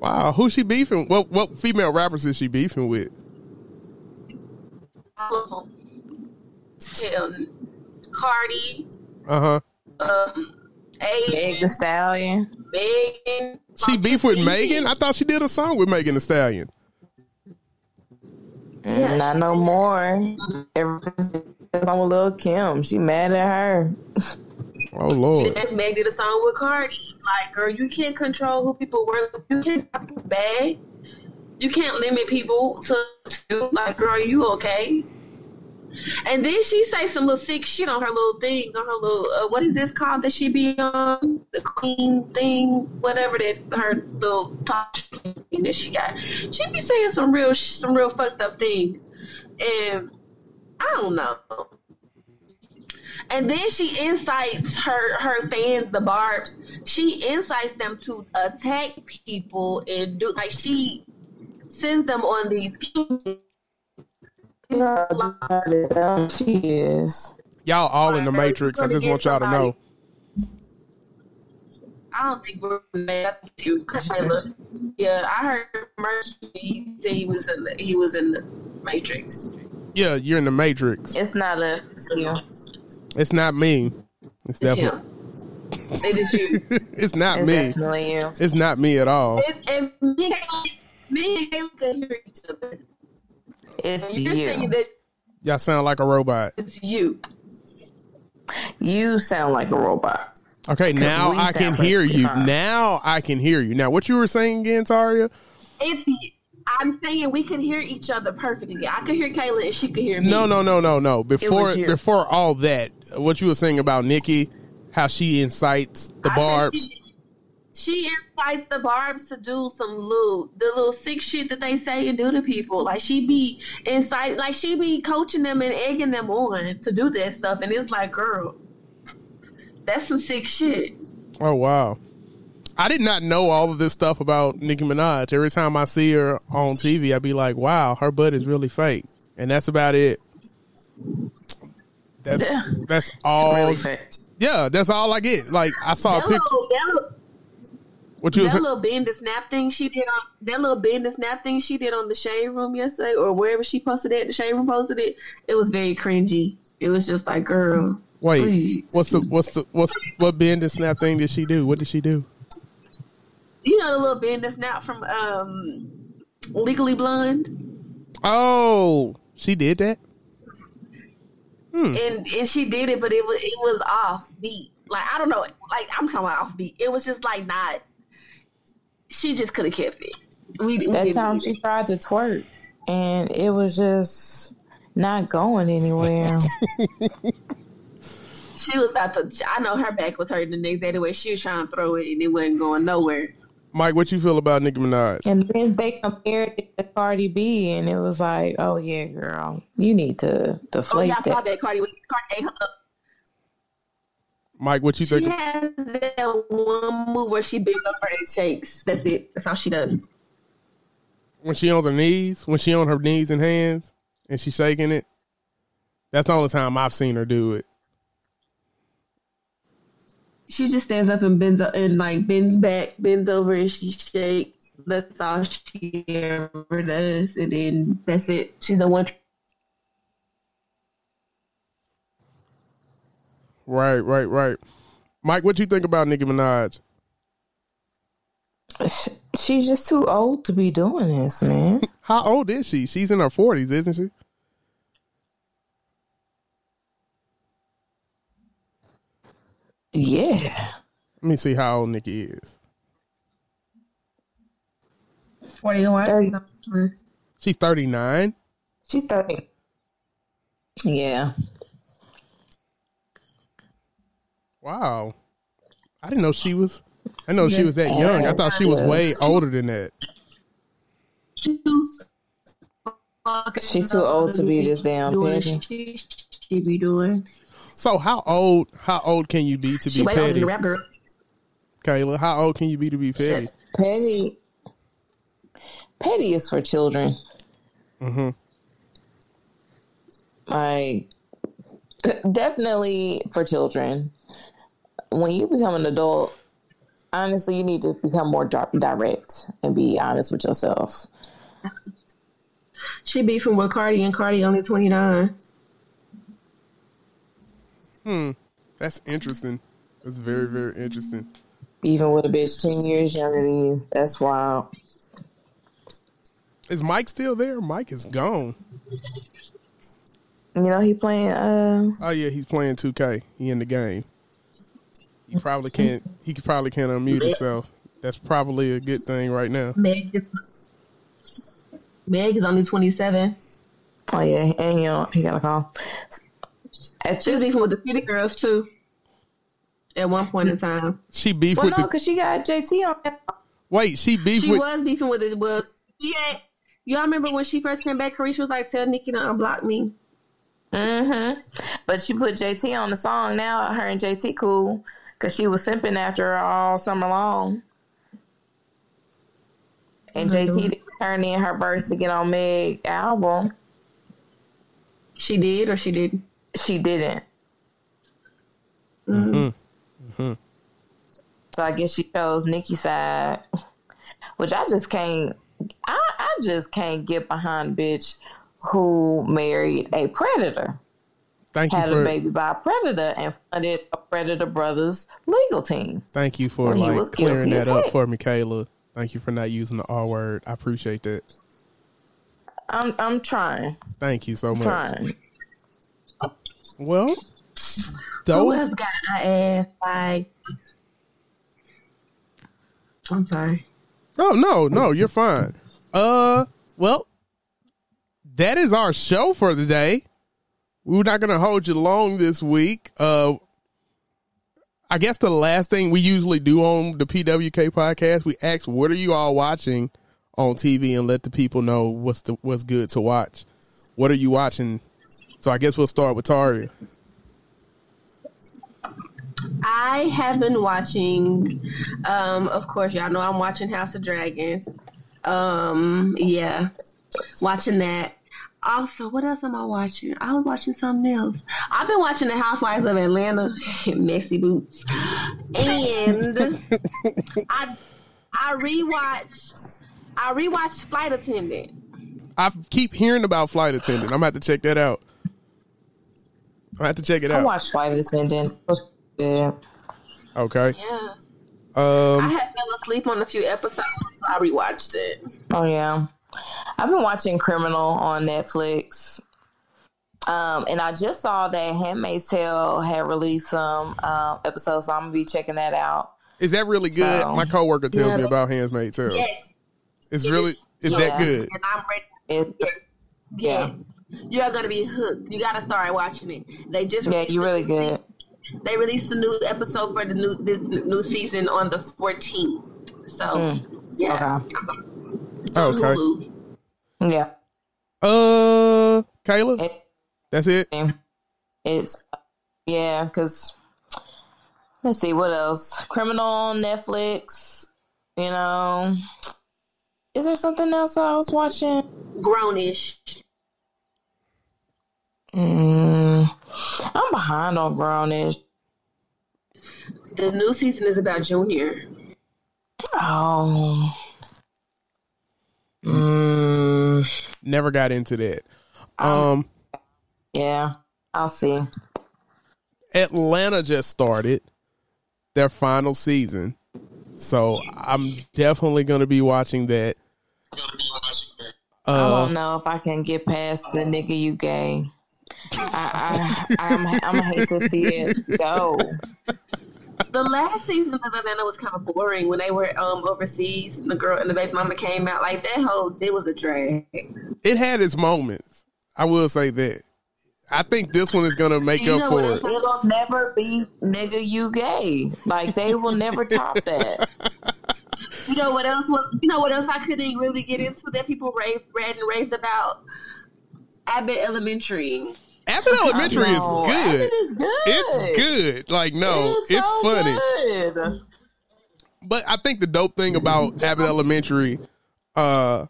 Wow, who's she beefing? What what female rappers is she beefing with? all of them Cardi Uh huh. um Meg Thee Stallion. Megan She beef with Megan. I thought she did a song with Megan Thee Stallion. Mm, Not no more. Everything's on with Lil Kim. She mad at her. Oh Lord. Jeff Meg did a song with Cardi. Like, girl, you can't control who people work. You can't stop who's bad. You can't limit people to, to like, girl, are you okay? And then she say some little sick shit on her little thing, on her little uh, what is this called that she be on the queen thing, whatever that her little talk that she got. She be saying some real some real fucked up things, and I don't know. And then she incites her her fans, the Barbs. She incites them to attack people and do like she sends them on these. She is. Y'all all in the Matrix. I just want y'all to know. I don't think we're mad at you, Kayla. Yeah, I heard Merch he said he was in the he was in the Matrix. Yeah, you're in the Matrix. It's not a. It's you. It's not me. It's It's definitely. It is you. [LAUGHS] it's not It's me. definitely you. It's not me at all. and, and me, me and Kayla can hear each other. It's You're you. that Y'all sound like a robot. it's you. You sound like a robot. Okay, now I can sound like hear you. fine. Now I can hear you. Now, what you were saying again, Taria? It's I'm saying we could hear each other perfectly. I could hear Kayla and she could hear me. No, no, no, no, no. Before before all that, what you were saying about Nicki, how she incites the I said barbs. She, she incites the barbs to do some little the little sick shit that they say and do to people. Like she be incite like she be coaching them and egging them on to do that stuff and it's like, girl, that's some sick shit. Oh wow. I did not know all of this stuff about Nicki Minaj. Every time I see her on TV, I'd be like, "Wow, her butt is really fake," and that's about it. That's Yeah. that's all. Really. Yeah, that's all I get. Like I saw a picture. little, that little, What you that little bend and snap thing she did on that little bend and snap thing she did on the shade room yesterday, or wherever she posted it, the shade room posted it. It was very cringy. It was just like, girl, wait? please. What's the what's the what's what bend and snap thing did she do? What did she do? you know the little bend and snap from um, Legally Blonde, Oh, she did that. and and she did it, but it was it was off beat. Like I don't know, like I'm talking about off beat. It was just like not. She just could have kept it. We, we That didn't time she it. tried to twerk, and it was just not going anywhere. [LAUGHS] she was about to. I know her back was hurting the next day. The way she was trying to throw it, and it wasn't going nowhere. Mike, what you feel about Nicki Minaj? and then they compared it to Cardi B, and it was like, "Oh yeah, girl, you need to deflate Oh deflate yeah, I saw that." that Cardi. Cardi Mike, what you think? she has that one move where she bends over and shakes. That's it. That's all she does. When she on her knees, when she on her knees and hands, and she shaking it. That's the only time I've seen her do it. She just stands up and bends up and like bends back, bends over, and she shakes. That's all she ever does, and then that's it. She's the one. Right, right, right. Mike, what do you think about Nicki Minaj? She's just too old to be doing this, man. [LAUGHS] How old is she? She's in her forties, isn't she? yeah, Let me see how old Nicki is. Forty-one. Thirty. She's thirty nine. she's thirty. Yeah, Wow. I didn't know she was. I know she was that young. I thought she was way older than that. She's too old to be this damn petty. She, she be doing. So how old? How old can you be to be way older petty, than rapper. Kayla? How old can you be to be petty? petty. Petty is for children. Mm-hmm. Like, [LAUGHS] definitely for children. When you become an adult, honestly, you need to become more direct and be honest with yourself. She beefing with Cardi, and Cardi only twenty nine. Hmm. That's interesting. That's very, very interesting. Even with a bitch 10 years younger than you. That's wild. Is Mike still there? Mike is gone. You know, he playing, uh, Oh yeah, he's playing 2K. He in the game. He probably can't. He probably can't unmute himself. That's probably a good thing right now. Meg is, Meg is only twenty seven. oh yeah, and you know, he got a call. At She was this, beefing with the City Girls too. At one point in time, She beef well, with no, the. because she got JT on that. Wait, she beef she with. was beefing with it. Was yeah. Y'all remember when she first came back? Caresha was like, "Tell Nicki to unblock me." Mm-hmm. But she put JT on the song now. Her and JT cool because she was simping after her all summer long. And JT didn't turn in her verse to get on Meg album. She did or she didn't. She didn't. Mm-hmm. So I guess she chose Nicki's side, which I just can't. I, I just can't get behind bitch who married a predator, Thank you had a baby by a predator, and funded a predator brothers legal team. Thank you for like clearing that up for me, Kayla. Thank you for not using the R word. I appreciate that. I'm I'm trying, Thank you so much. trying. Well, Who else got her ass like? I'm sorry. Oh no, no, you're fine. Uh, well, that is our show for the day. We're not going to hold you long this week. Uh, I guess the last thing we usually do on the PWK podcast, we ask, "What are you all watching on TV?" and let the people know what's the what's good to watch. What are you watching? So I guess we'll start with Taria. I have been watching. Um, of course, y'all know I'm watching House of Dragons. Um, yeah, watching that. Also, what else am I watching? I was watching something else. I've been watching The Housewives of Atlanta, [LAUGHS] Messy Boots, and I I rewatched. I rewatched Flight Attendant. I keep hearing about Flight Attendant. I'm gonna have to check that out. I have to check it out. I watched Flight Attendant. Yeah. Okay. Yeah, Um. I had fell asleep on a few episodes. So I rewatched it. Oh yeah. I've been watching Criminal on Netflix. Um, and I just saw that Handmaid's Tale had released some um, episodes, so I'm gonna be checking that out. Is that really good? So- My coworker tells Yeah. me about Handmaid's Tale. Yes, It's really is Yeah. that good? and I'm ready. It, Yeah. yeah, You're gonna be hooked. You gotta start watching it. They just yeah, you a really good. se- They released a new episode for the new this new season on the 14th. So Mm. yeah, Okay. It's on Okay. Hulu. Yeah, Uh, Kayla, it, that's it. it's yeah, because let's see what else. Criminal on Netflix. You know, is there something else I was watching? Grownish. Mm, I'm behind on Grownish. The new season is about Junior. Oh. Mm, Never got into that. Um, yeah, I'll see. Atlanta just started their final season, so I'm definitely gonna be watching that. I Uh, don't know if I can get past the nigga you gay. I, I, I'm, I'm hate to see it go. The last season of Atlanta was kind of boring when they were um overseas. And the girl and the baby mama came out like that whole it was a drag. it had its moments. I will say that. I think this one is gonna make You up for it. It'll never be nigga you gay. Like they will never top that. [LAUGHS] You know what else was? You know what else I couldn't really get into that people raved, read and raved about? Abbott Elementary. Abbott Elementary is good. Abbott is good. It's good. Like no, It's it's so funny. good. But I think the dope thing about Abbott Elementary, uh,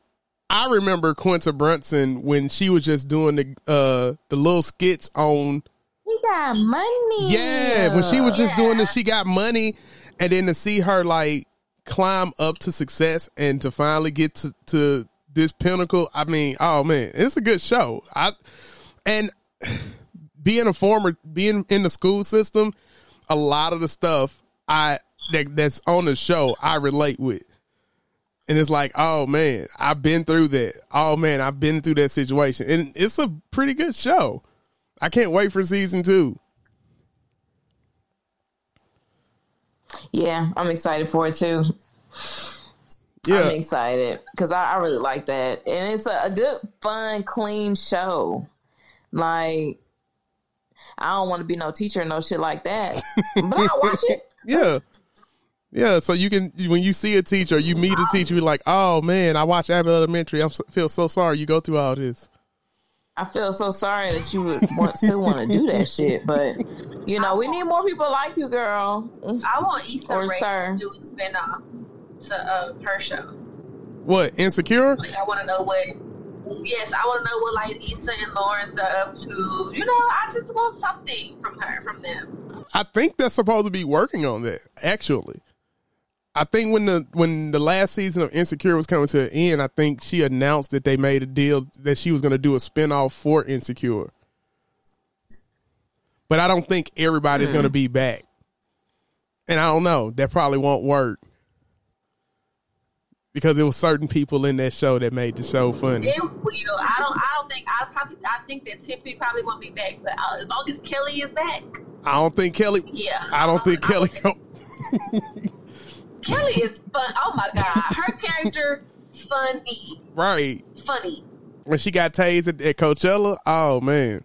I remember Quinta Brunson when she was just doing the uh the little skits on He got money. Yeah, when she was just Yeah. doing this, she got money, and then to see her like climb up to success and to finally get to, to this pinnacle. I mean, oh man, it's a good show. I and being a former, being in the school system, a lot of the stuff I that, that's on the show I relate with. And it's like, oh man, I've been through that. Oh man, I've been through that situation. And it's a pretty good show. I can't wait for season two. Yeah, I'm excited for it too. Yeah. I'm excited because I, I really like that, and it's a, a good, fun, clean show. Like, I don't want to be no teacher, no shit like that, but I watch it. [LAUGHS] Yeah. Yeah, so you can when you see a teacher, you meet a teacher, you're like, "Oh man, I watch Abbott Elementary. I feel so sorry you go through all this." I feel so sorry that you would want, still want to do that shit, but you know, we need more people like you, girl. I want Issa Or Rae sir. to do a spinoff to uh, her show. What insecure? Like I want to know what. Yes, I want to know what like Issa and Lawrence are up to. You know, I just want something from her, from them. I think they're supposed to be working on that. Actually, I think when the when the last season of Insecure was coming to an end, I think she announced that they made a deal that she was going to do a spinoff for Insecure. But I don't think everybody's hmm. going to be back, and I don't know. That probably won't work because there was certain people in that show that made the show funny. It will. I don't. I don't think. I probably. I think that Tiffany probably won't be back. But uh, as long as Kelly is back, I don't think Kelly. Yeah. I don't think Kelly. [LAUGHS] Kelly is fun. Oh my god, her character funny, right funny. when she got tased at, at Coachella. Oh man,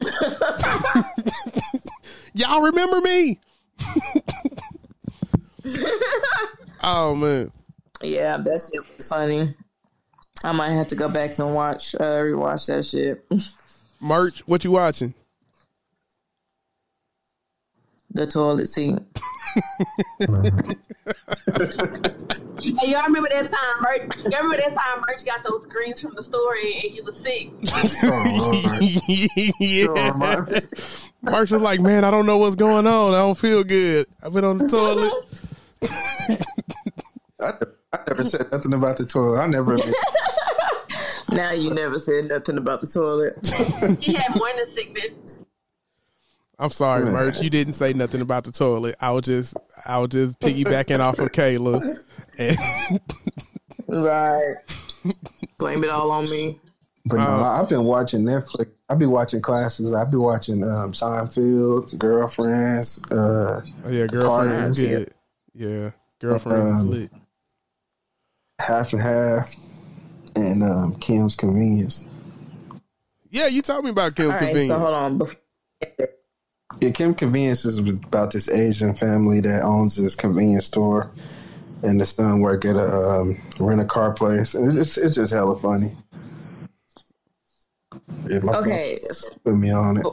[LAUGHS] y'all remember me? [LAUGHS] oh man, Yeah, that shit was funny. I might have to go back and watch, uh, rewatch that shit. merch. What you watching? the toilet seat. Hey, y'all remember that time? Merch, y'all remember that time? Merch got those greens from the story and he was sick. [LAUGHS] yeah. Marsh was like, man, I don't know what's going on. I don't feel good. I've been on the toilet. [LAUGHS] [LAUGHS] I, I never said nothing about the toilet. I never. [LAUGHS] Now you never said nothing about the toilet. He had morning sickness. I'm sorry, Man. Merch. You didn't say nothing about the toilet. I was just, I was just piggybacking off of Kayla. And [LAUGHS] right. Blame it all on me. But no, Uh, I've been watching Netflix. I've been watching classics. I've been watching um, Seinfeld, Girlfriends. Uh, oh, yeah, Girlfriends. is Partners, yeah. good. Yeah, girlfriend is Um, lit. Half and half, and um, Kim's Convenience. Yeah, you told me about Kim's All right, convenience. so hold on. Bef- Yeah, Kim Convenience is about this Asian family that owns this convenience store, and the son work at a um, rent a car place, and it's it's just hella funny. Yeah, my Okay, put me on it.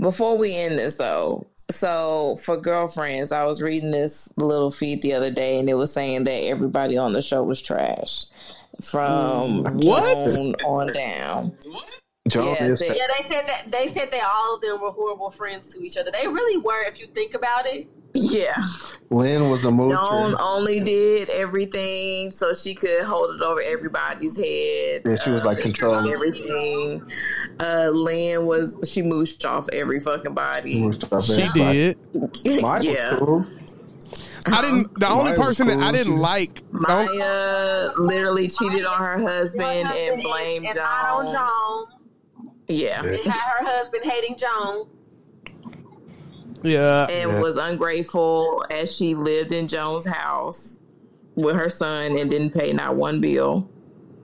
before we end this though, so for girlfriends, I was reading this little feed the other day, and it was saying that everybody on the show was trash, from mm, What? Joan on down. Joan Yeah, is Yeah, they said that they said that all of them were horrible friends to each other. They really were, if you think about it. Yeah, Lynn was a Joan only did everything so she could hold it over everybody's head. Yeah, she was like controlling. everything. Uh, Lynn was she mooshed off every fucking body. She did. [LAUGHS] Mine yeah. cool. I didn't. The only Maya was person that I didn't She- like. don't- Maya literally cheated on her husband and blamed and lied Joan. Joan. Yeah. And had her husband hating Joan. Yeah, And Yeah. was ungrateful as she lived in Joan's house with her son and didn't pay not one bill.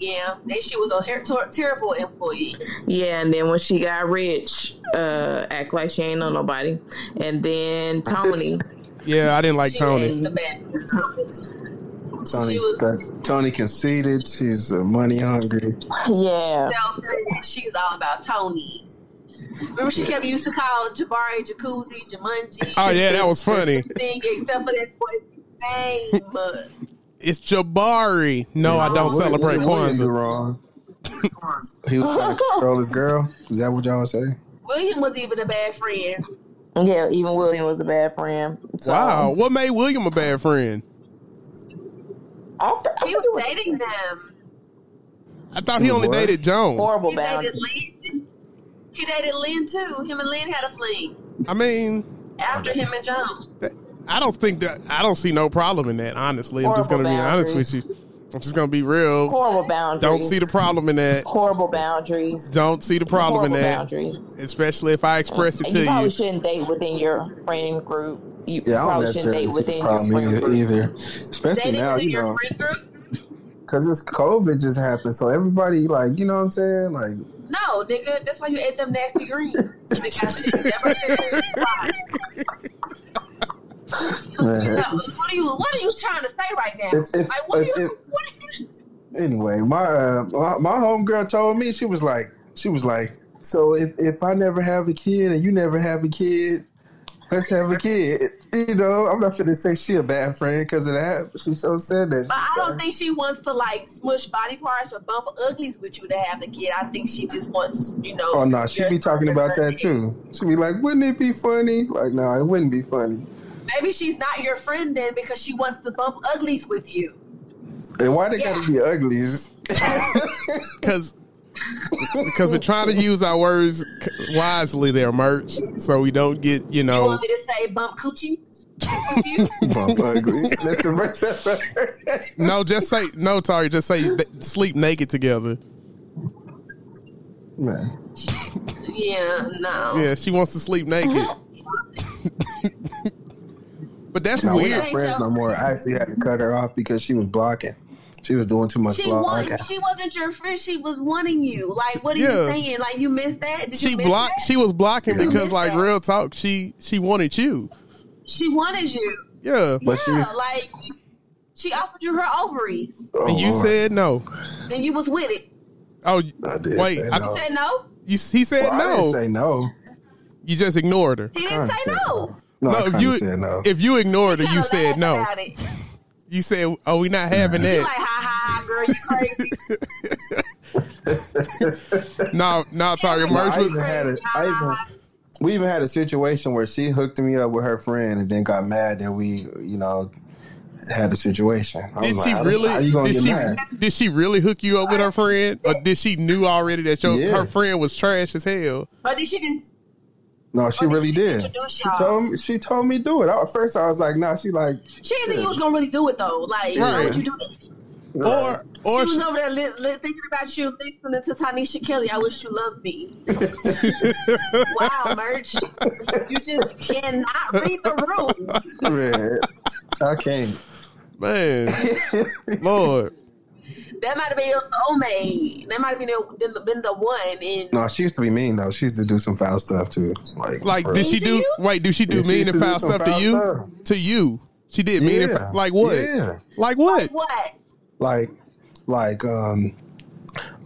Yeah, then she was a her- ter- terrible employee. Yeah, and then when she got rich, uh, act like she ain't know nobody. And then Toni, yeah, I didn't like she Toni. was the best. Toni, She was Toni conceited. She's uh, money hungry. yeah, self- she's all about Toni. Remember, she kept used to call Jabari Jacuzzi, Jumanji. Oh yeah, that was funny. Thing except for that boy's name, but It's Jabari. No, I don't What- celebrate what did William Kwanzaa. wrong? he was trying to control his girl. Is that what y'all say? William was even a bad friend. yeah. Even William was a bad friend. So, Wow, what made William a bad friend? I, f- I He was dating them. I thought he only What? dated Joan. horrible He boundary. Dated Lynn. He dated Lynn too. Him and Lynn had a fling I mean, after him and Joan. I don't think that I don't see no problem in that. Honestly, I'm just gonna be honest with you. I'm just gonna be real. Horrible boundaries. Don't see the problem in that. horrible boundaries. Don't see the problem in that. boundaries. Especially if I express it And to you probably you. shouldn't date within your friend group. You Yeah, I don't probably shouldn't date within your friend either, group. either. Especially Dating now, you know, because this COVID just happened. So everybody, like, you know what I'm saying? Like, No, nigga. That's why you ate them nasty greens. [LAUGHS] Nigga, I never said why. man. No, what are you? What are you trying to say right now? If- if- like, what, if- are you, what are you? anyway, my, uh, my my homegirl told me she was like, she was like, so if if I never have a kid and you never have a kid, let's have a kid. You know, I'm not gonna say she a bad friend because of that. She so said that. But I don't think she wants to like smush body parts or bump uglies with you to have the kid. I think she just wants, you know. Oh no, she your- be talking about that too. She'd be like, "Wouldn't it be funny?" Like, no, it wouldn't be funny. Maybe she's not your friend then because she wants to bump uglies with you. And why they Yeah. gotta be uglies? [LAUGHS] Because because we're trying to use our words wisely there, merch, so we don't get you You know. want me to say bump coochies? Bump uglies. That's the rest of her. No, just say no, Tari. Just say th- sleep naked together. Man, yeah, no. Yeah, she wants to sleep naked. [LAUGHS] but that's no, we're weird. not friends no more. I actually had to cut her off because she was blocking. She was doing too much She want, blocking. she wasn't your friend. She was wanting you. Like, what are you saying? Like, you missed that? Did you She miss blocked. that? She was blocking Yeah. because, like, Yeah. real talk, she she wanted you. She wanted you. Yeah, But she yeah, was- like she offered you her ovaries, Oh, and you Lord. said no. and you was with it. Oh, I did wait. say I- no. Said no. you, he said Well, I didn't no. say no. You just ignored her. He didn't say said no. No, No, I if kinda you said no. if you ignored her, you said no. about. You said, "Oh, we not having You that." You crazy. [LAUGHS] No, no, Tari. No, Merch I even had a, I even, we even had a situation where she hooked me up with her friend and then got mad that we, you know, had the situation. I Did was she like, really? How you gonna Did get she? mad? Did she really hook you up with her friend, or did she knew already that your Yeah. her friend was trash as hell? Or did she just? No, she oh, did really she did. She told me. She told me do it. I- At first, I was like, "Nah." She like, She didn't think you was gonna really do it though. Like, Right. why would you do it? Or or she she, was over there li- li- thinking about you, listening to Tynisha Keli. I wish you loved me. [LAUGHS] wow, merch. You just cannot read the room. man, I can't. man, [LAUGHS] Lord, That might have been your soulmate. That might have been, the- been, the, been the one. And No, she used to be mean though. She used to do some foul stuff too. Like, like for did she do? you? Wait, do she do Yeah, mean used and to do foul stuff to you? stuff. To you, she did mean and Yeah. foul. Like what? Yeah. Like what? what? Like like um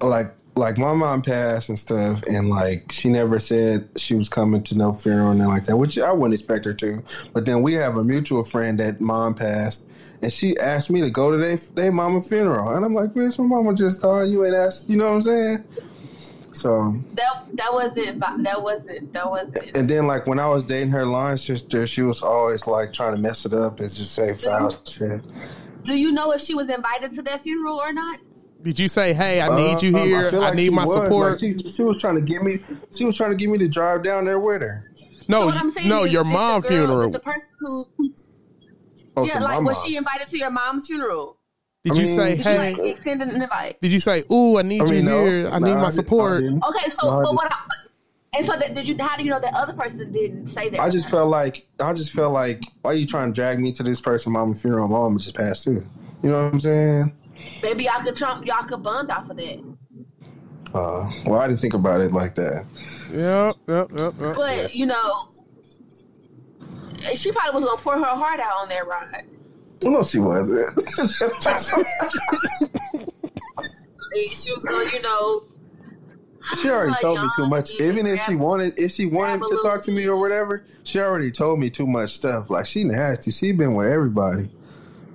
like like my mom passed and stuff and like she never said she was coming to no funeral and like that which i wouldn't expect her to but then we have a mutual friend that mom passed and she asked me to go to their they mama funeral and i'm like bitch my mama just thought you ain't asked you know what i'm saying so That that wasn't. That wasn't. That wasn't. and then like when i was dating her line sister she was always like trying to mess it up and just say foul shit Do you know if she was invited to that funeral or not? Did you say, "Hey, I need you Um, here. feel I, like need my was. support"? Like, she, she was trying to get me. She was trying to get me to drive down there with her. no, what I'm no, is, your is the mom girl- funeral. The person who, Oh, yeah, like was mom. she invited to your mom's funeral? Did I you mean- say, Did she "Hey"? like extend an invite? Did you say, "Ooh, I need I mean, you no. here. I No, need my did- support"? Okay, so No, but what? I, and so that, did you? How do you know that other person didn't say that? I just felt like I just felt like why are you trying to drag me to this person Mom mama funeral? My mama just passed too. You know what I'm saying? maybe y'all could trump, y'all could bond off of that. Uh, well, I didn't think about it like that. Yep, yep, yep, yep. But you know, she probably was gonna pour her heart out on that ride. No, she wasn't. [LAUGHS] She was gonna, you know, she already told me too much. Even if she wanted, if she wanted to talk to me or whatever, she already told me too much stuff. Like she nasty. She been with everybody.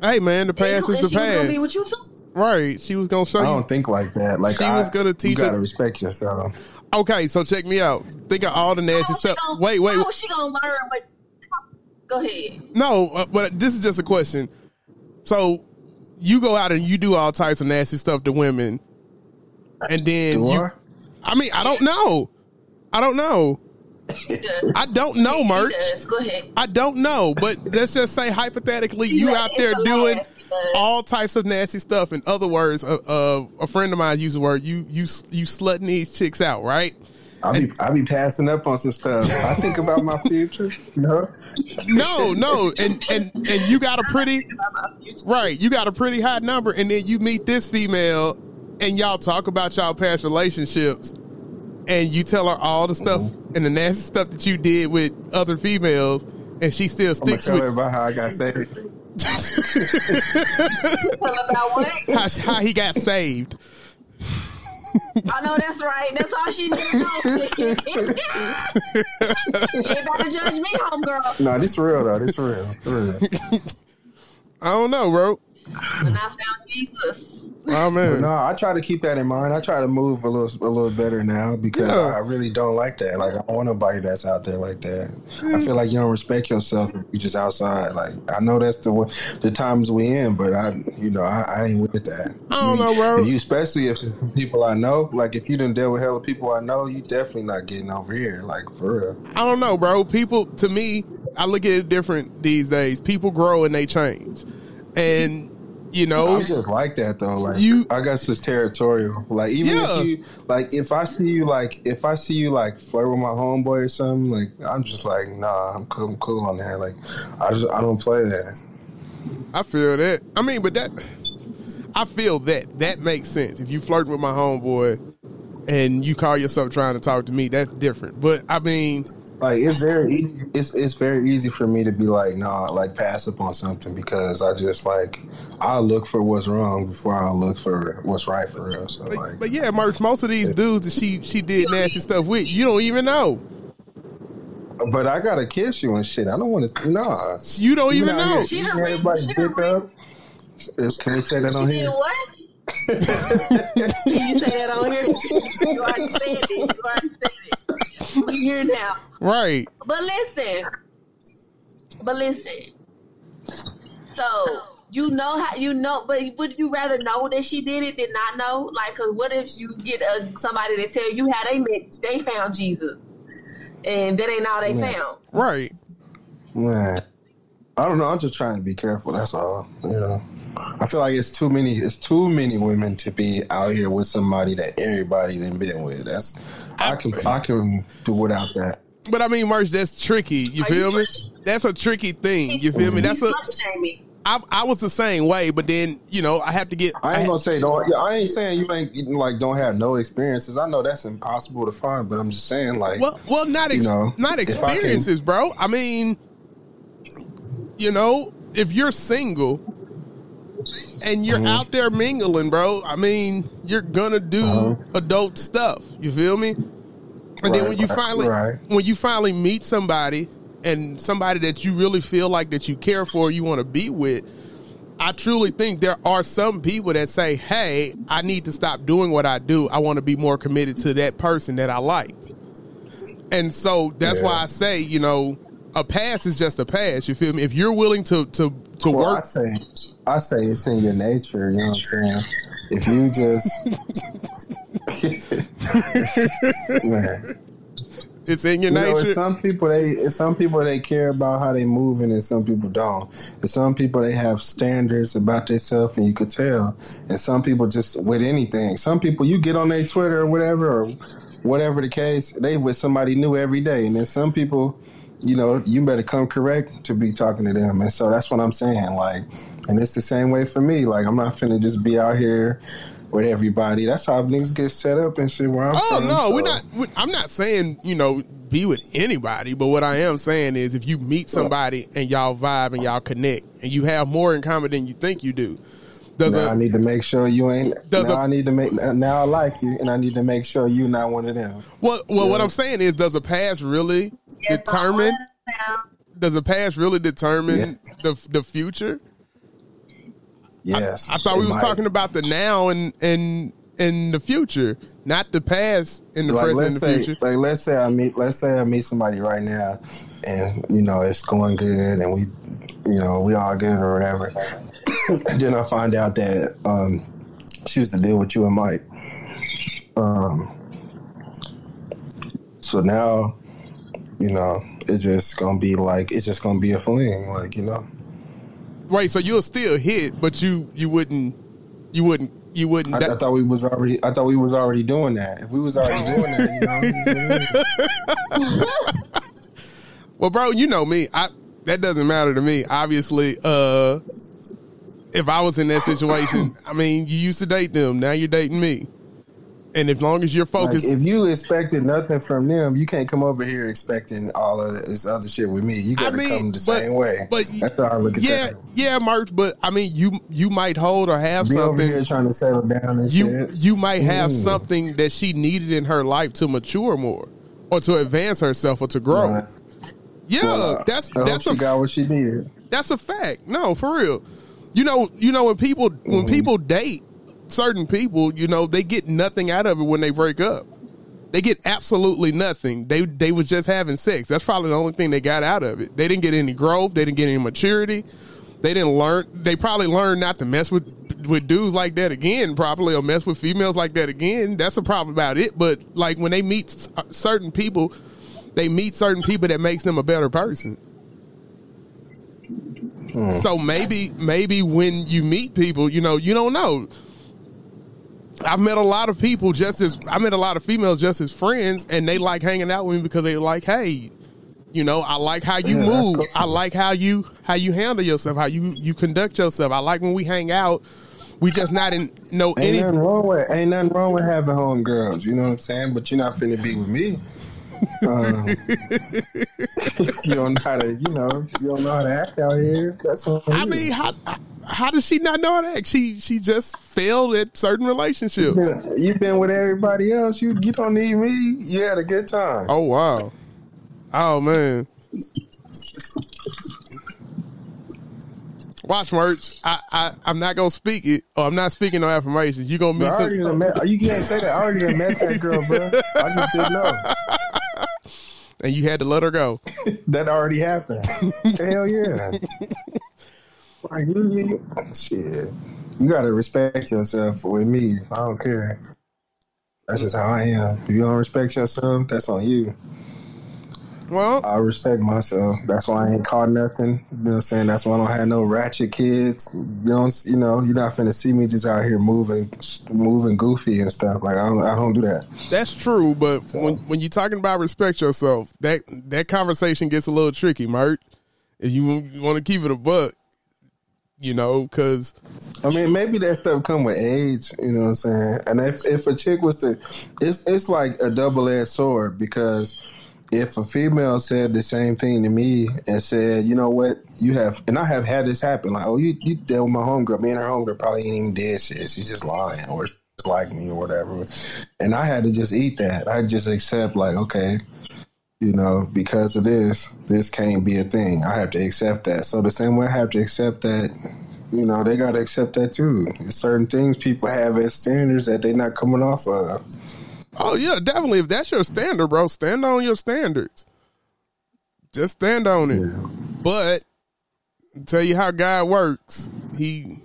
Hey, man, the past and is the she was gonna be with past. you too. Right? She was gonna show I don't think like that. Like She I, was gonna teach You gotta her- respect yourself. Okay, so check me out. Think of all the nasty stuff. gonna- Wait, wait. How she gonna learn? But go ahead. No, uh, but this is just a question. So you go out and you do all types of nasty stuff to women, and then Do you. I? I mean, I don't know. I don't know. He does. I don't [LAUGHS] know, He merch. does. Go ahead. I don't know, but let's just say hypothetically, you Yeah, out there doing all types of nasty stuff. In other words, uh, uh, a friend of mine used the word you you you slutting these chicks out, right? I be I be passing up on some stuff. I think about my future. You know? No, no, and and and you got a pretty [LAUGHS] right. You got a pretty high number, and then you meet this female, and y'all talk about y'all past relationships, and you tell her all the stuff mm-hmm. and the nasty stuff that you did with other females, and she still I'm gonna sticks tell with about how I got saved. [LAUGHS] About what? how, how he got saved. [LAUGHS] I know that's right. That's all she needs to know. you ain't about to judge me, homegirl. No, this real though. This real. Real. [LAUGHS] I don't know, bro. When I found Jesus. Oh man, No, I try to keep that in mind. I try to move a little a little better now because Yeah. I really don't like that. Like I don't want nobody that's out there like that. I feel like you don't respect yourself if you just outside. Like I know that's the wa- the times we in, but I you know I, I ain't with that. I don't know, bro. And you especially if people I know. Like if you didn't deal with hella people I know, you definitely not getting over here. Like for real. I don't know, bro. People, to me, I look at it different these days. People grow and they change, and you know, I'm just like that though. Like You- I guess it's territorial. Like even Yeah. if you like if I see you like if I see you like flirt with my homeboy or something, like I'm just like, nah, I'm cool, I'm cool on that. Like I just I don't play that. I feel that. I mean, but that I feel that that makes sense. If you flirt with my homeboy and you call yourself trying to talk to me, that's different. But I mean, Like it's very easy it's it's very easy for me to be like, nah, like pass up on something because I just like I'll look for what's wrong before I'll look for what's right for real. So but, like but yeah, merch. Most of these dudes that she she did nasty stuff with, you don't even know. but I gotta kiss you and shit. I don't wanna nah. You don't even out know. here She eating done read- everybody she dick up. Can we say that on here? what? [LAUGHS] Can you say that on here? You already said it. You already said it. We here now. Right. But listen. But listen. So you know how you know, but would you rather know that she did it than not know? Like, cause what if you get a, somebody to tell you how they met, they found Jesus, and that ain't all they Yeah. found. Right. Man, I don't know. I'm just trying to be careful. That's all. You know, I feel like it's too many. It's too many women to be out here with somebody that everybody done been with. That's I can I can do without that. But I mean, merch. That's tricky. You Are feel you me? sure? That's a tricky thing. You feel me? That's a. You slut shaming. I, I was the same way, but then you know I have to get. I ain't I- gonna say don't. I ain't saying you ain't like don't have no experiences. I know that's impossible to find, but I'm just saying like Well, well, not ex- You know, not if I can- experiences, bro. I mean, you know, if you're single and you're Mm-hmm. out there mingling, bro, I mean, you're gonna do Uh-huh. adult stuff. You feel me? And then when you right, finally right. when you finally meet somebody and somebody that you really feel like that you care for, you want to be with. I truly think there are some people that say, "Hey, I need to stop doing what I do. I want to be more committed to that person that I like." And so that's why I say, you know, a pass is just a pass. You feel me? If you're willing to to to Well, work, I say it's in your nature. You know what I'm saying? If you just, [LAUGHS] man, it's in your you nature. it's some people they, some people they care about how they moving, and some people don't. And some people they have standards about themselves, and you could tell. And some people just with anything. Some people you get on their Twitter or whatever, or whatever the case, they with somebody new every day. And then some people, you know, you better come correct to be talking to them. And so that's what I'm saying. Like, and it's the same way for me. Like, I'm not finna just be out here with everybody. That's how niggas get set up and shit. Where I'm Oh from, no, so- we're not. we- I'm not saying you know be with anybody, but what I am saying is if you meet somebody and y'all vibe and y'all connect and you have more in common than you think you do, does Now a I need to make sure you ain't. Does now a- I need to make. Now I like you, and I need to make sure you're not one of them. well, well, what I'm saying is, does a past really Yes, determine? Does a past really determine the the future? Yes, I thought we was might. talking about the now and and and the future, not the past in the Like present and the say, future. like let's say I meet, let's say I meet somebody right now, and you know it's going good, and we, you know, we all good or whatever. and [COUGHS] then I find out that um, she used to deal with you and Mike. Um, so now, you know, it's just gonna be like it's just gonna be a fling, like you know. Wait, so you'll still hit, but you you wouldn't you wouldn't you wouldn't. I, I thought we was already. I thought we was already doing that. If we was already doing that, you know. [LAUGHS] Well, bro, you know me. I that doesn't matter to me. Obviously, uh if I was in that situation, I mean, you used to date them. Now you're dating me. And as long as you're Like, focused, if you expected nothing from them, you can't come over here expecting all of this other shit with me. You got to mean, come the but, same way. But that's how I look at yeah, that. yeah, merch. But I mean, you you might hold or have Be something. trying to settle down and You shit. you might have Mm. something that she needed in her life to mature more, or to advance herself, or to grow. Right. Yeah, Well, that's I that's she a got what she needed. That's a fact. No, for real. You know, you know when people when Mm-hmm. people date certain people, you know, they get nothing out of it when they break up. They get absolutely nothing. They they was just having sex. That's probably the only thing they got out of it. They didn't get any growth. They didn't get any maturity. They didn't learn. They probably learned not to mess with with dudes like that again. Probably or mess with females like that again. That's a problem about it. But like when they meet uh, certain people, they meet certain people that makes them a better person. So maybe maybe when you meet people, you know, you don't know. I've met a lot of people just as I met a lot of females just as friends, and they like hanging out with me because they like, hey, you know, I like how you Yeah, move. cool. I like how you how you handle yourself, how you you conduct yourself. I like when we hang out. We just not in no Ain't any. nothing wrong with ain't nothing wrong with having home girls. You know what I'm saying? But you're not finna be with me. [LAUGHS] Um, [LAUGHS] you don't know how to, you know, you don't know how to act out here. That's what I mean, how how does she not know how to act? She she just failed at certain relationships. You've been with everybody else. You you don't need me. You had a good time. Oh wow. Oh man. Watch merch. I, I I'm not gonna speak it, or I'm not speaking no affirmations. You gonna Bro, meet I already some. met, you can't say that. I already done met that girl, bro. I just didn't know. [LAUGHS] and you had to let her go. [LAUGHS] That already happened. Hell yeah. Like you, you, shit. You gotta respect yourself. With me, I don't care. That's just how I am. If you don't respect yourself, that's on you. Well, I respect myself. That's why I ain't caught nothing. You know what I'm saying? That's why I don't have no ratchet kids. You know, you know, you're not finna see me just out here moving, moving goofy and stuff. Like I don't, I don't do that. That's true, but when when you're talking about respect yourself, that that conversation gets a little tricky, Mert. If you, want to keep it a buck, you know, because I mean, maybe that stuff come with age. You know what I'm saying? And if if a chick was to, it's it's like a double edged sword because if a female said the same thing to me and said, you know what, you have, and I have had this happen, like, oh, you you dealt with my homegirl, me and her homegirl probably ain't even did shit. She just lying or like me or whatever, and I had to just eat that. I just accept like, okay, you know, because of this, this can't be a thing. I have to accept that. So the same way I have to accept that, you know, they got to accept that too. There's certain things people have as standards that they're not coming off of. Oh yeah, definitely. If that's your standard, bro, stand on your standards. Just stand on it. Yeah. But tell you how God works. He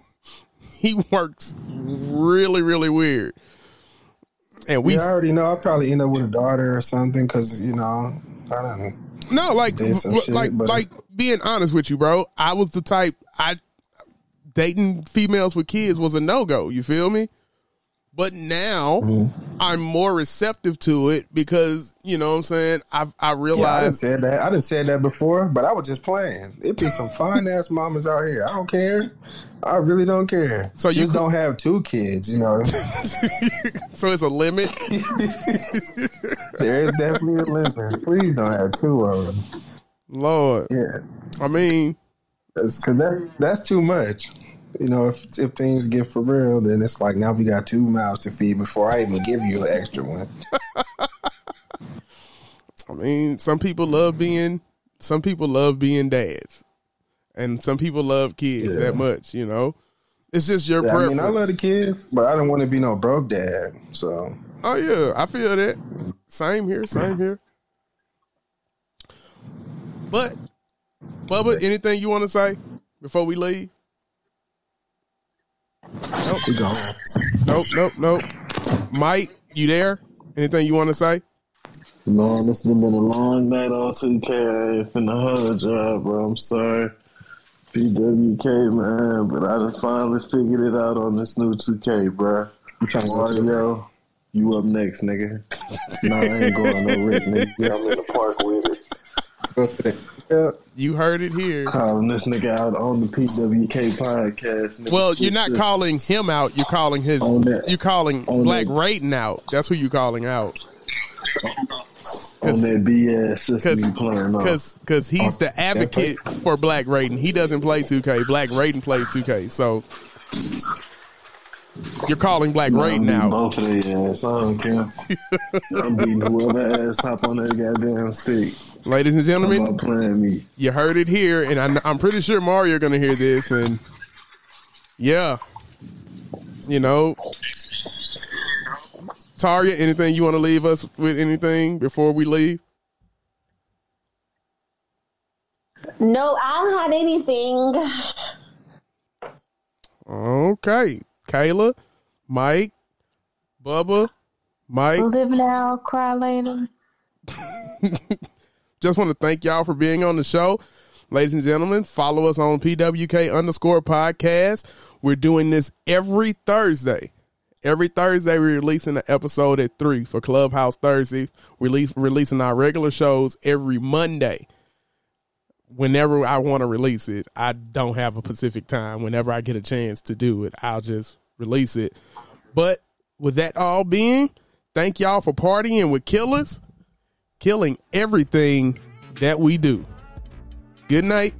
[LAUGHS] he works really, really weird. And we yeah, I already know. I'll probably end up with a daughter or something because you know I don't. No, like shit, like but... like being honest with you, bro. I was the type I dating females with kids was a no go. You feel me? But now mm-hmm. I'm more receptive to it because you know what I'm saying I've I realized yeah, I didn't say that I didn't say that before, but I was just playing. It be some fine ass mamas out here. I don't care. I really don't care. So you just don't have two kids, you know. [LAUGHS] so it's a limit. [LAUGHS] there is definitely a limit. Please don't have two of them. Lord, yeah. I mean, because that that's too much you know, if if things get for real, then it's like now we got two mouths to feed before I even give you an extra one. [LAUGHS] I mean, some people love being some people love being dads, and some people love kids yeah. that much. You know, it's just your yeah, preference. I mean, I love the kids, but I don't want to be no broke dad. So, oh yeah, I feel that. Same here. Same here. But, Bubba, anything you want to say before we leave? Nope. We gone. Nope, nope, nope. Mike, you there? Anything you want to say? Man, this has been a long night on 2K. in the hard job, bro. I'm sorry. PWK, man, but I done finally figured it out on this new 2K, bro. I'm trying to Mario, you up next, nigga. nah, I ain't going no Rick, nigga. [LAUGHS] I'm in the park with it. You heard it here. Calling this nigga out on the PWK podcast. Well, you're not calling him out. You're calling his. You're calling Black that. Rating out. That's who you're calling out. On that BS playing Because because he's the advocate for Black Rating. He doesn't play 2K. Black Rating plays 2K. So you're calling Black no, Rating out. Both of their ass. I don't care. I'm beating whoever ass hop on that goddamn stick. Ladies and gentlemen, you heard it here, and I, I'm pretty sure Mario going to hear this. And yeah, you know, Taria, anything you want to leave us with? Anything before we leave? No, I don't have anything. Okay, Kayla, Mike, Bubba, Mike. Live now, cry later. [LAUGHS] Just want to thank y'all for being on the show. Ladies and gentlemen, follow us on PWK underscore podcast. We're doing this every Thursday. Every Thursday, we're releasing an episode at 3 for Clubhouse Thursdays. Release, releasing our regular shows every Monday. Whenever I want to release it, I don't have a specific time. Whenever I get a chance to do it, I'll just release it. But with that all being, thank y'all for partying with killers killing everything that we do. Good night.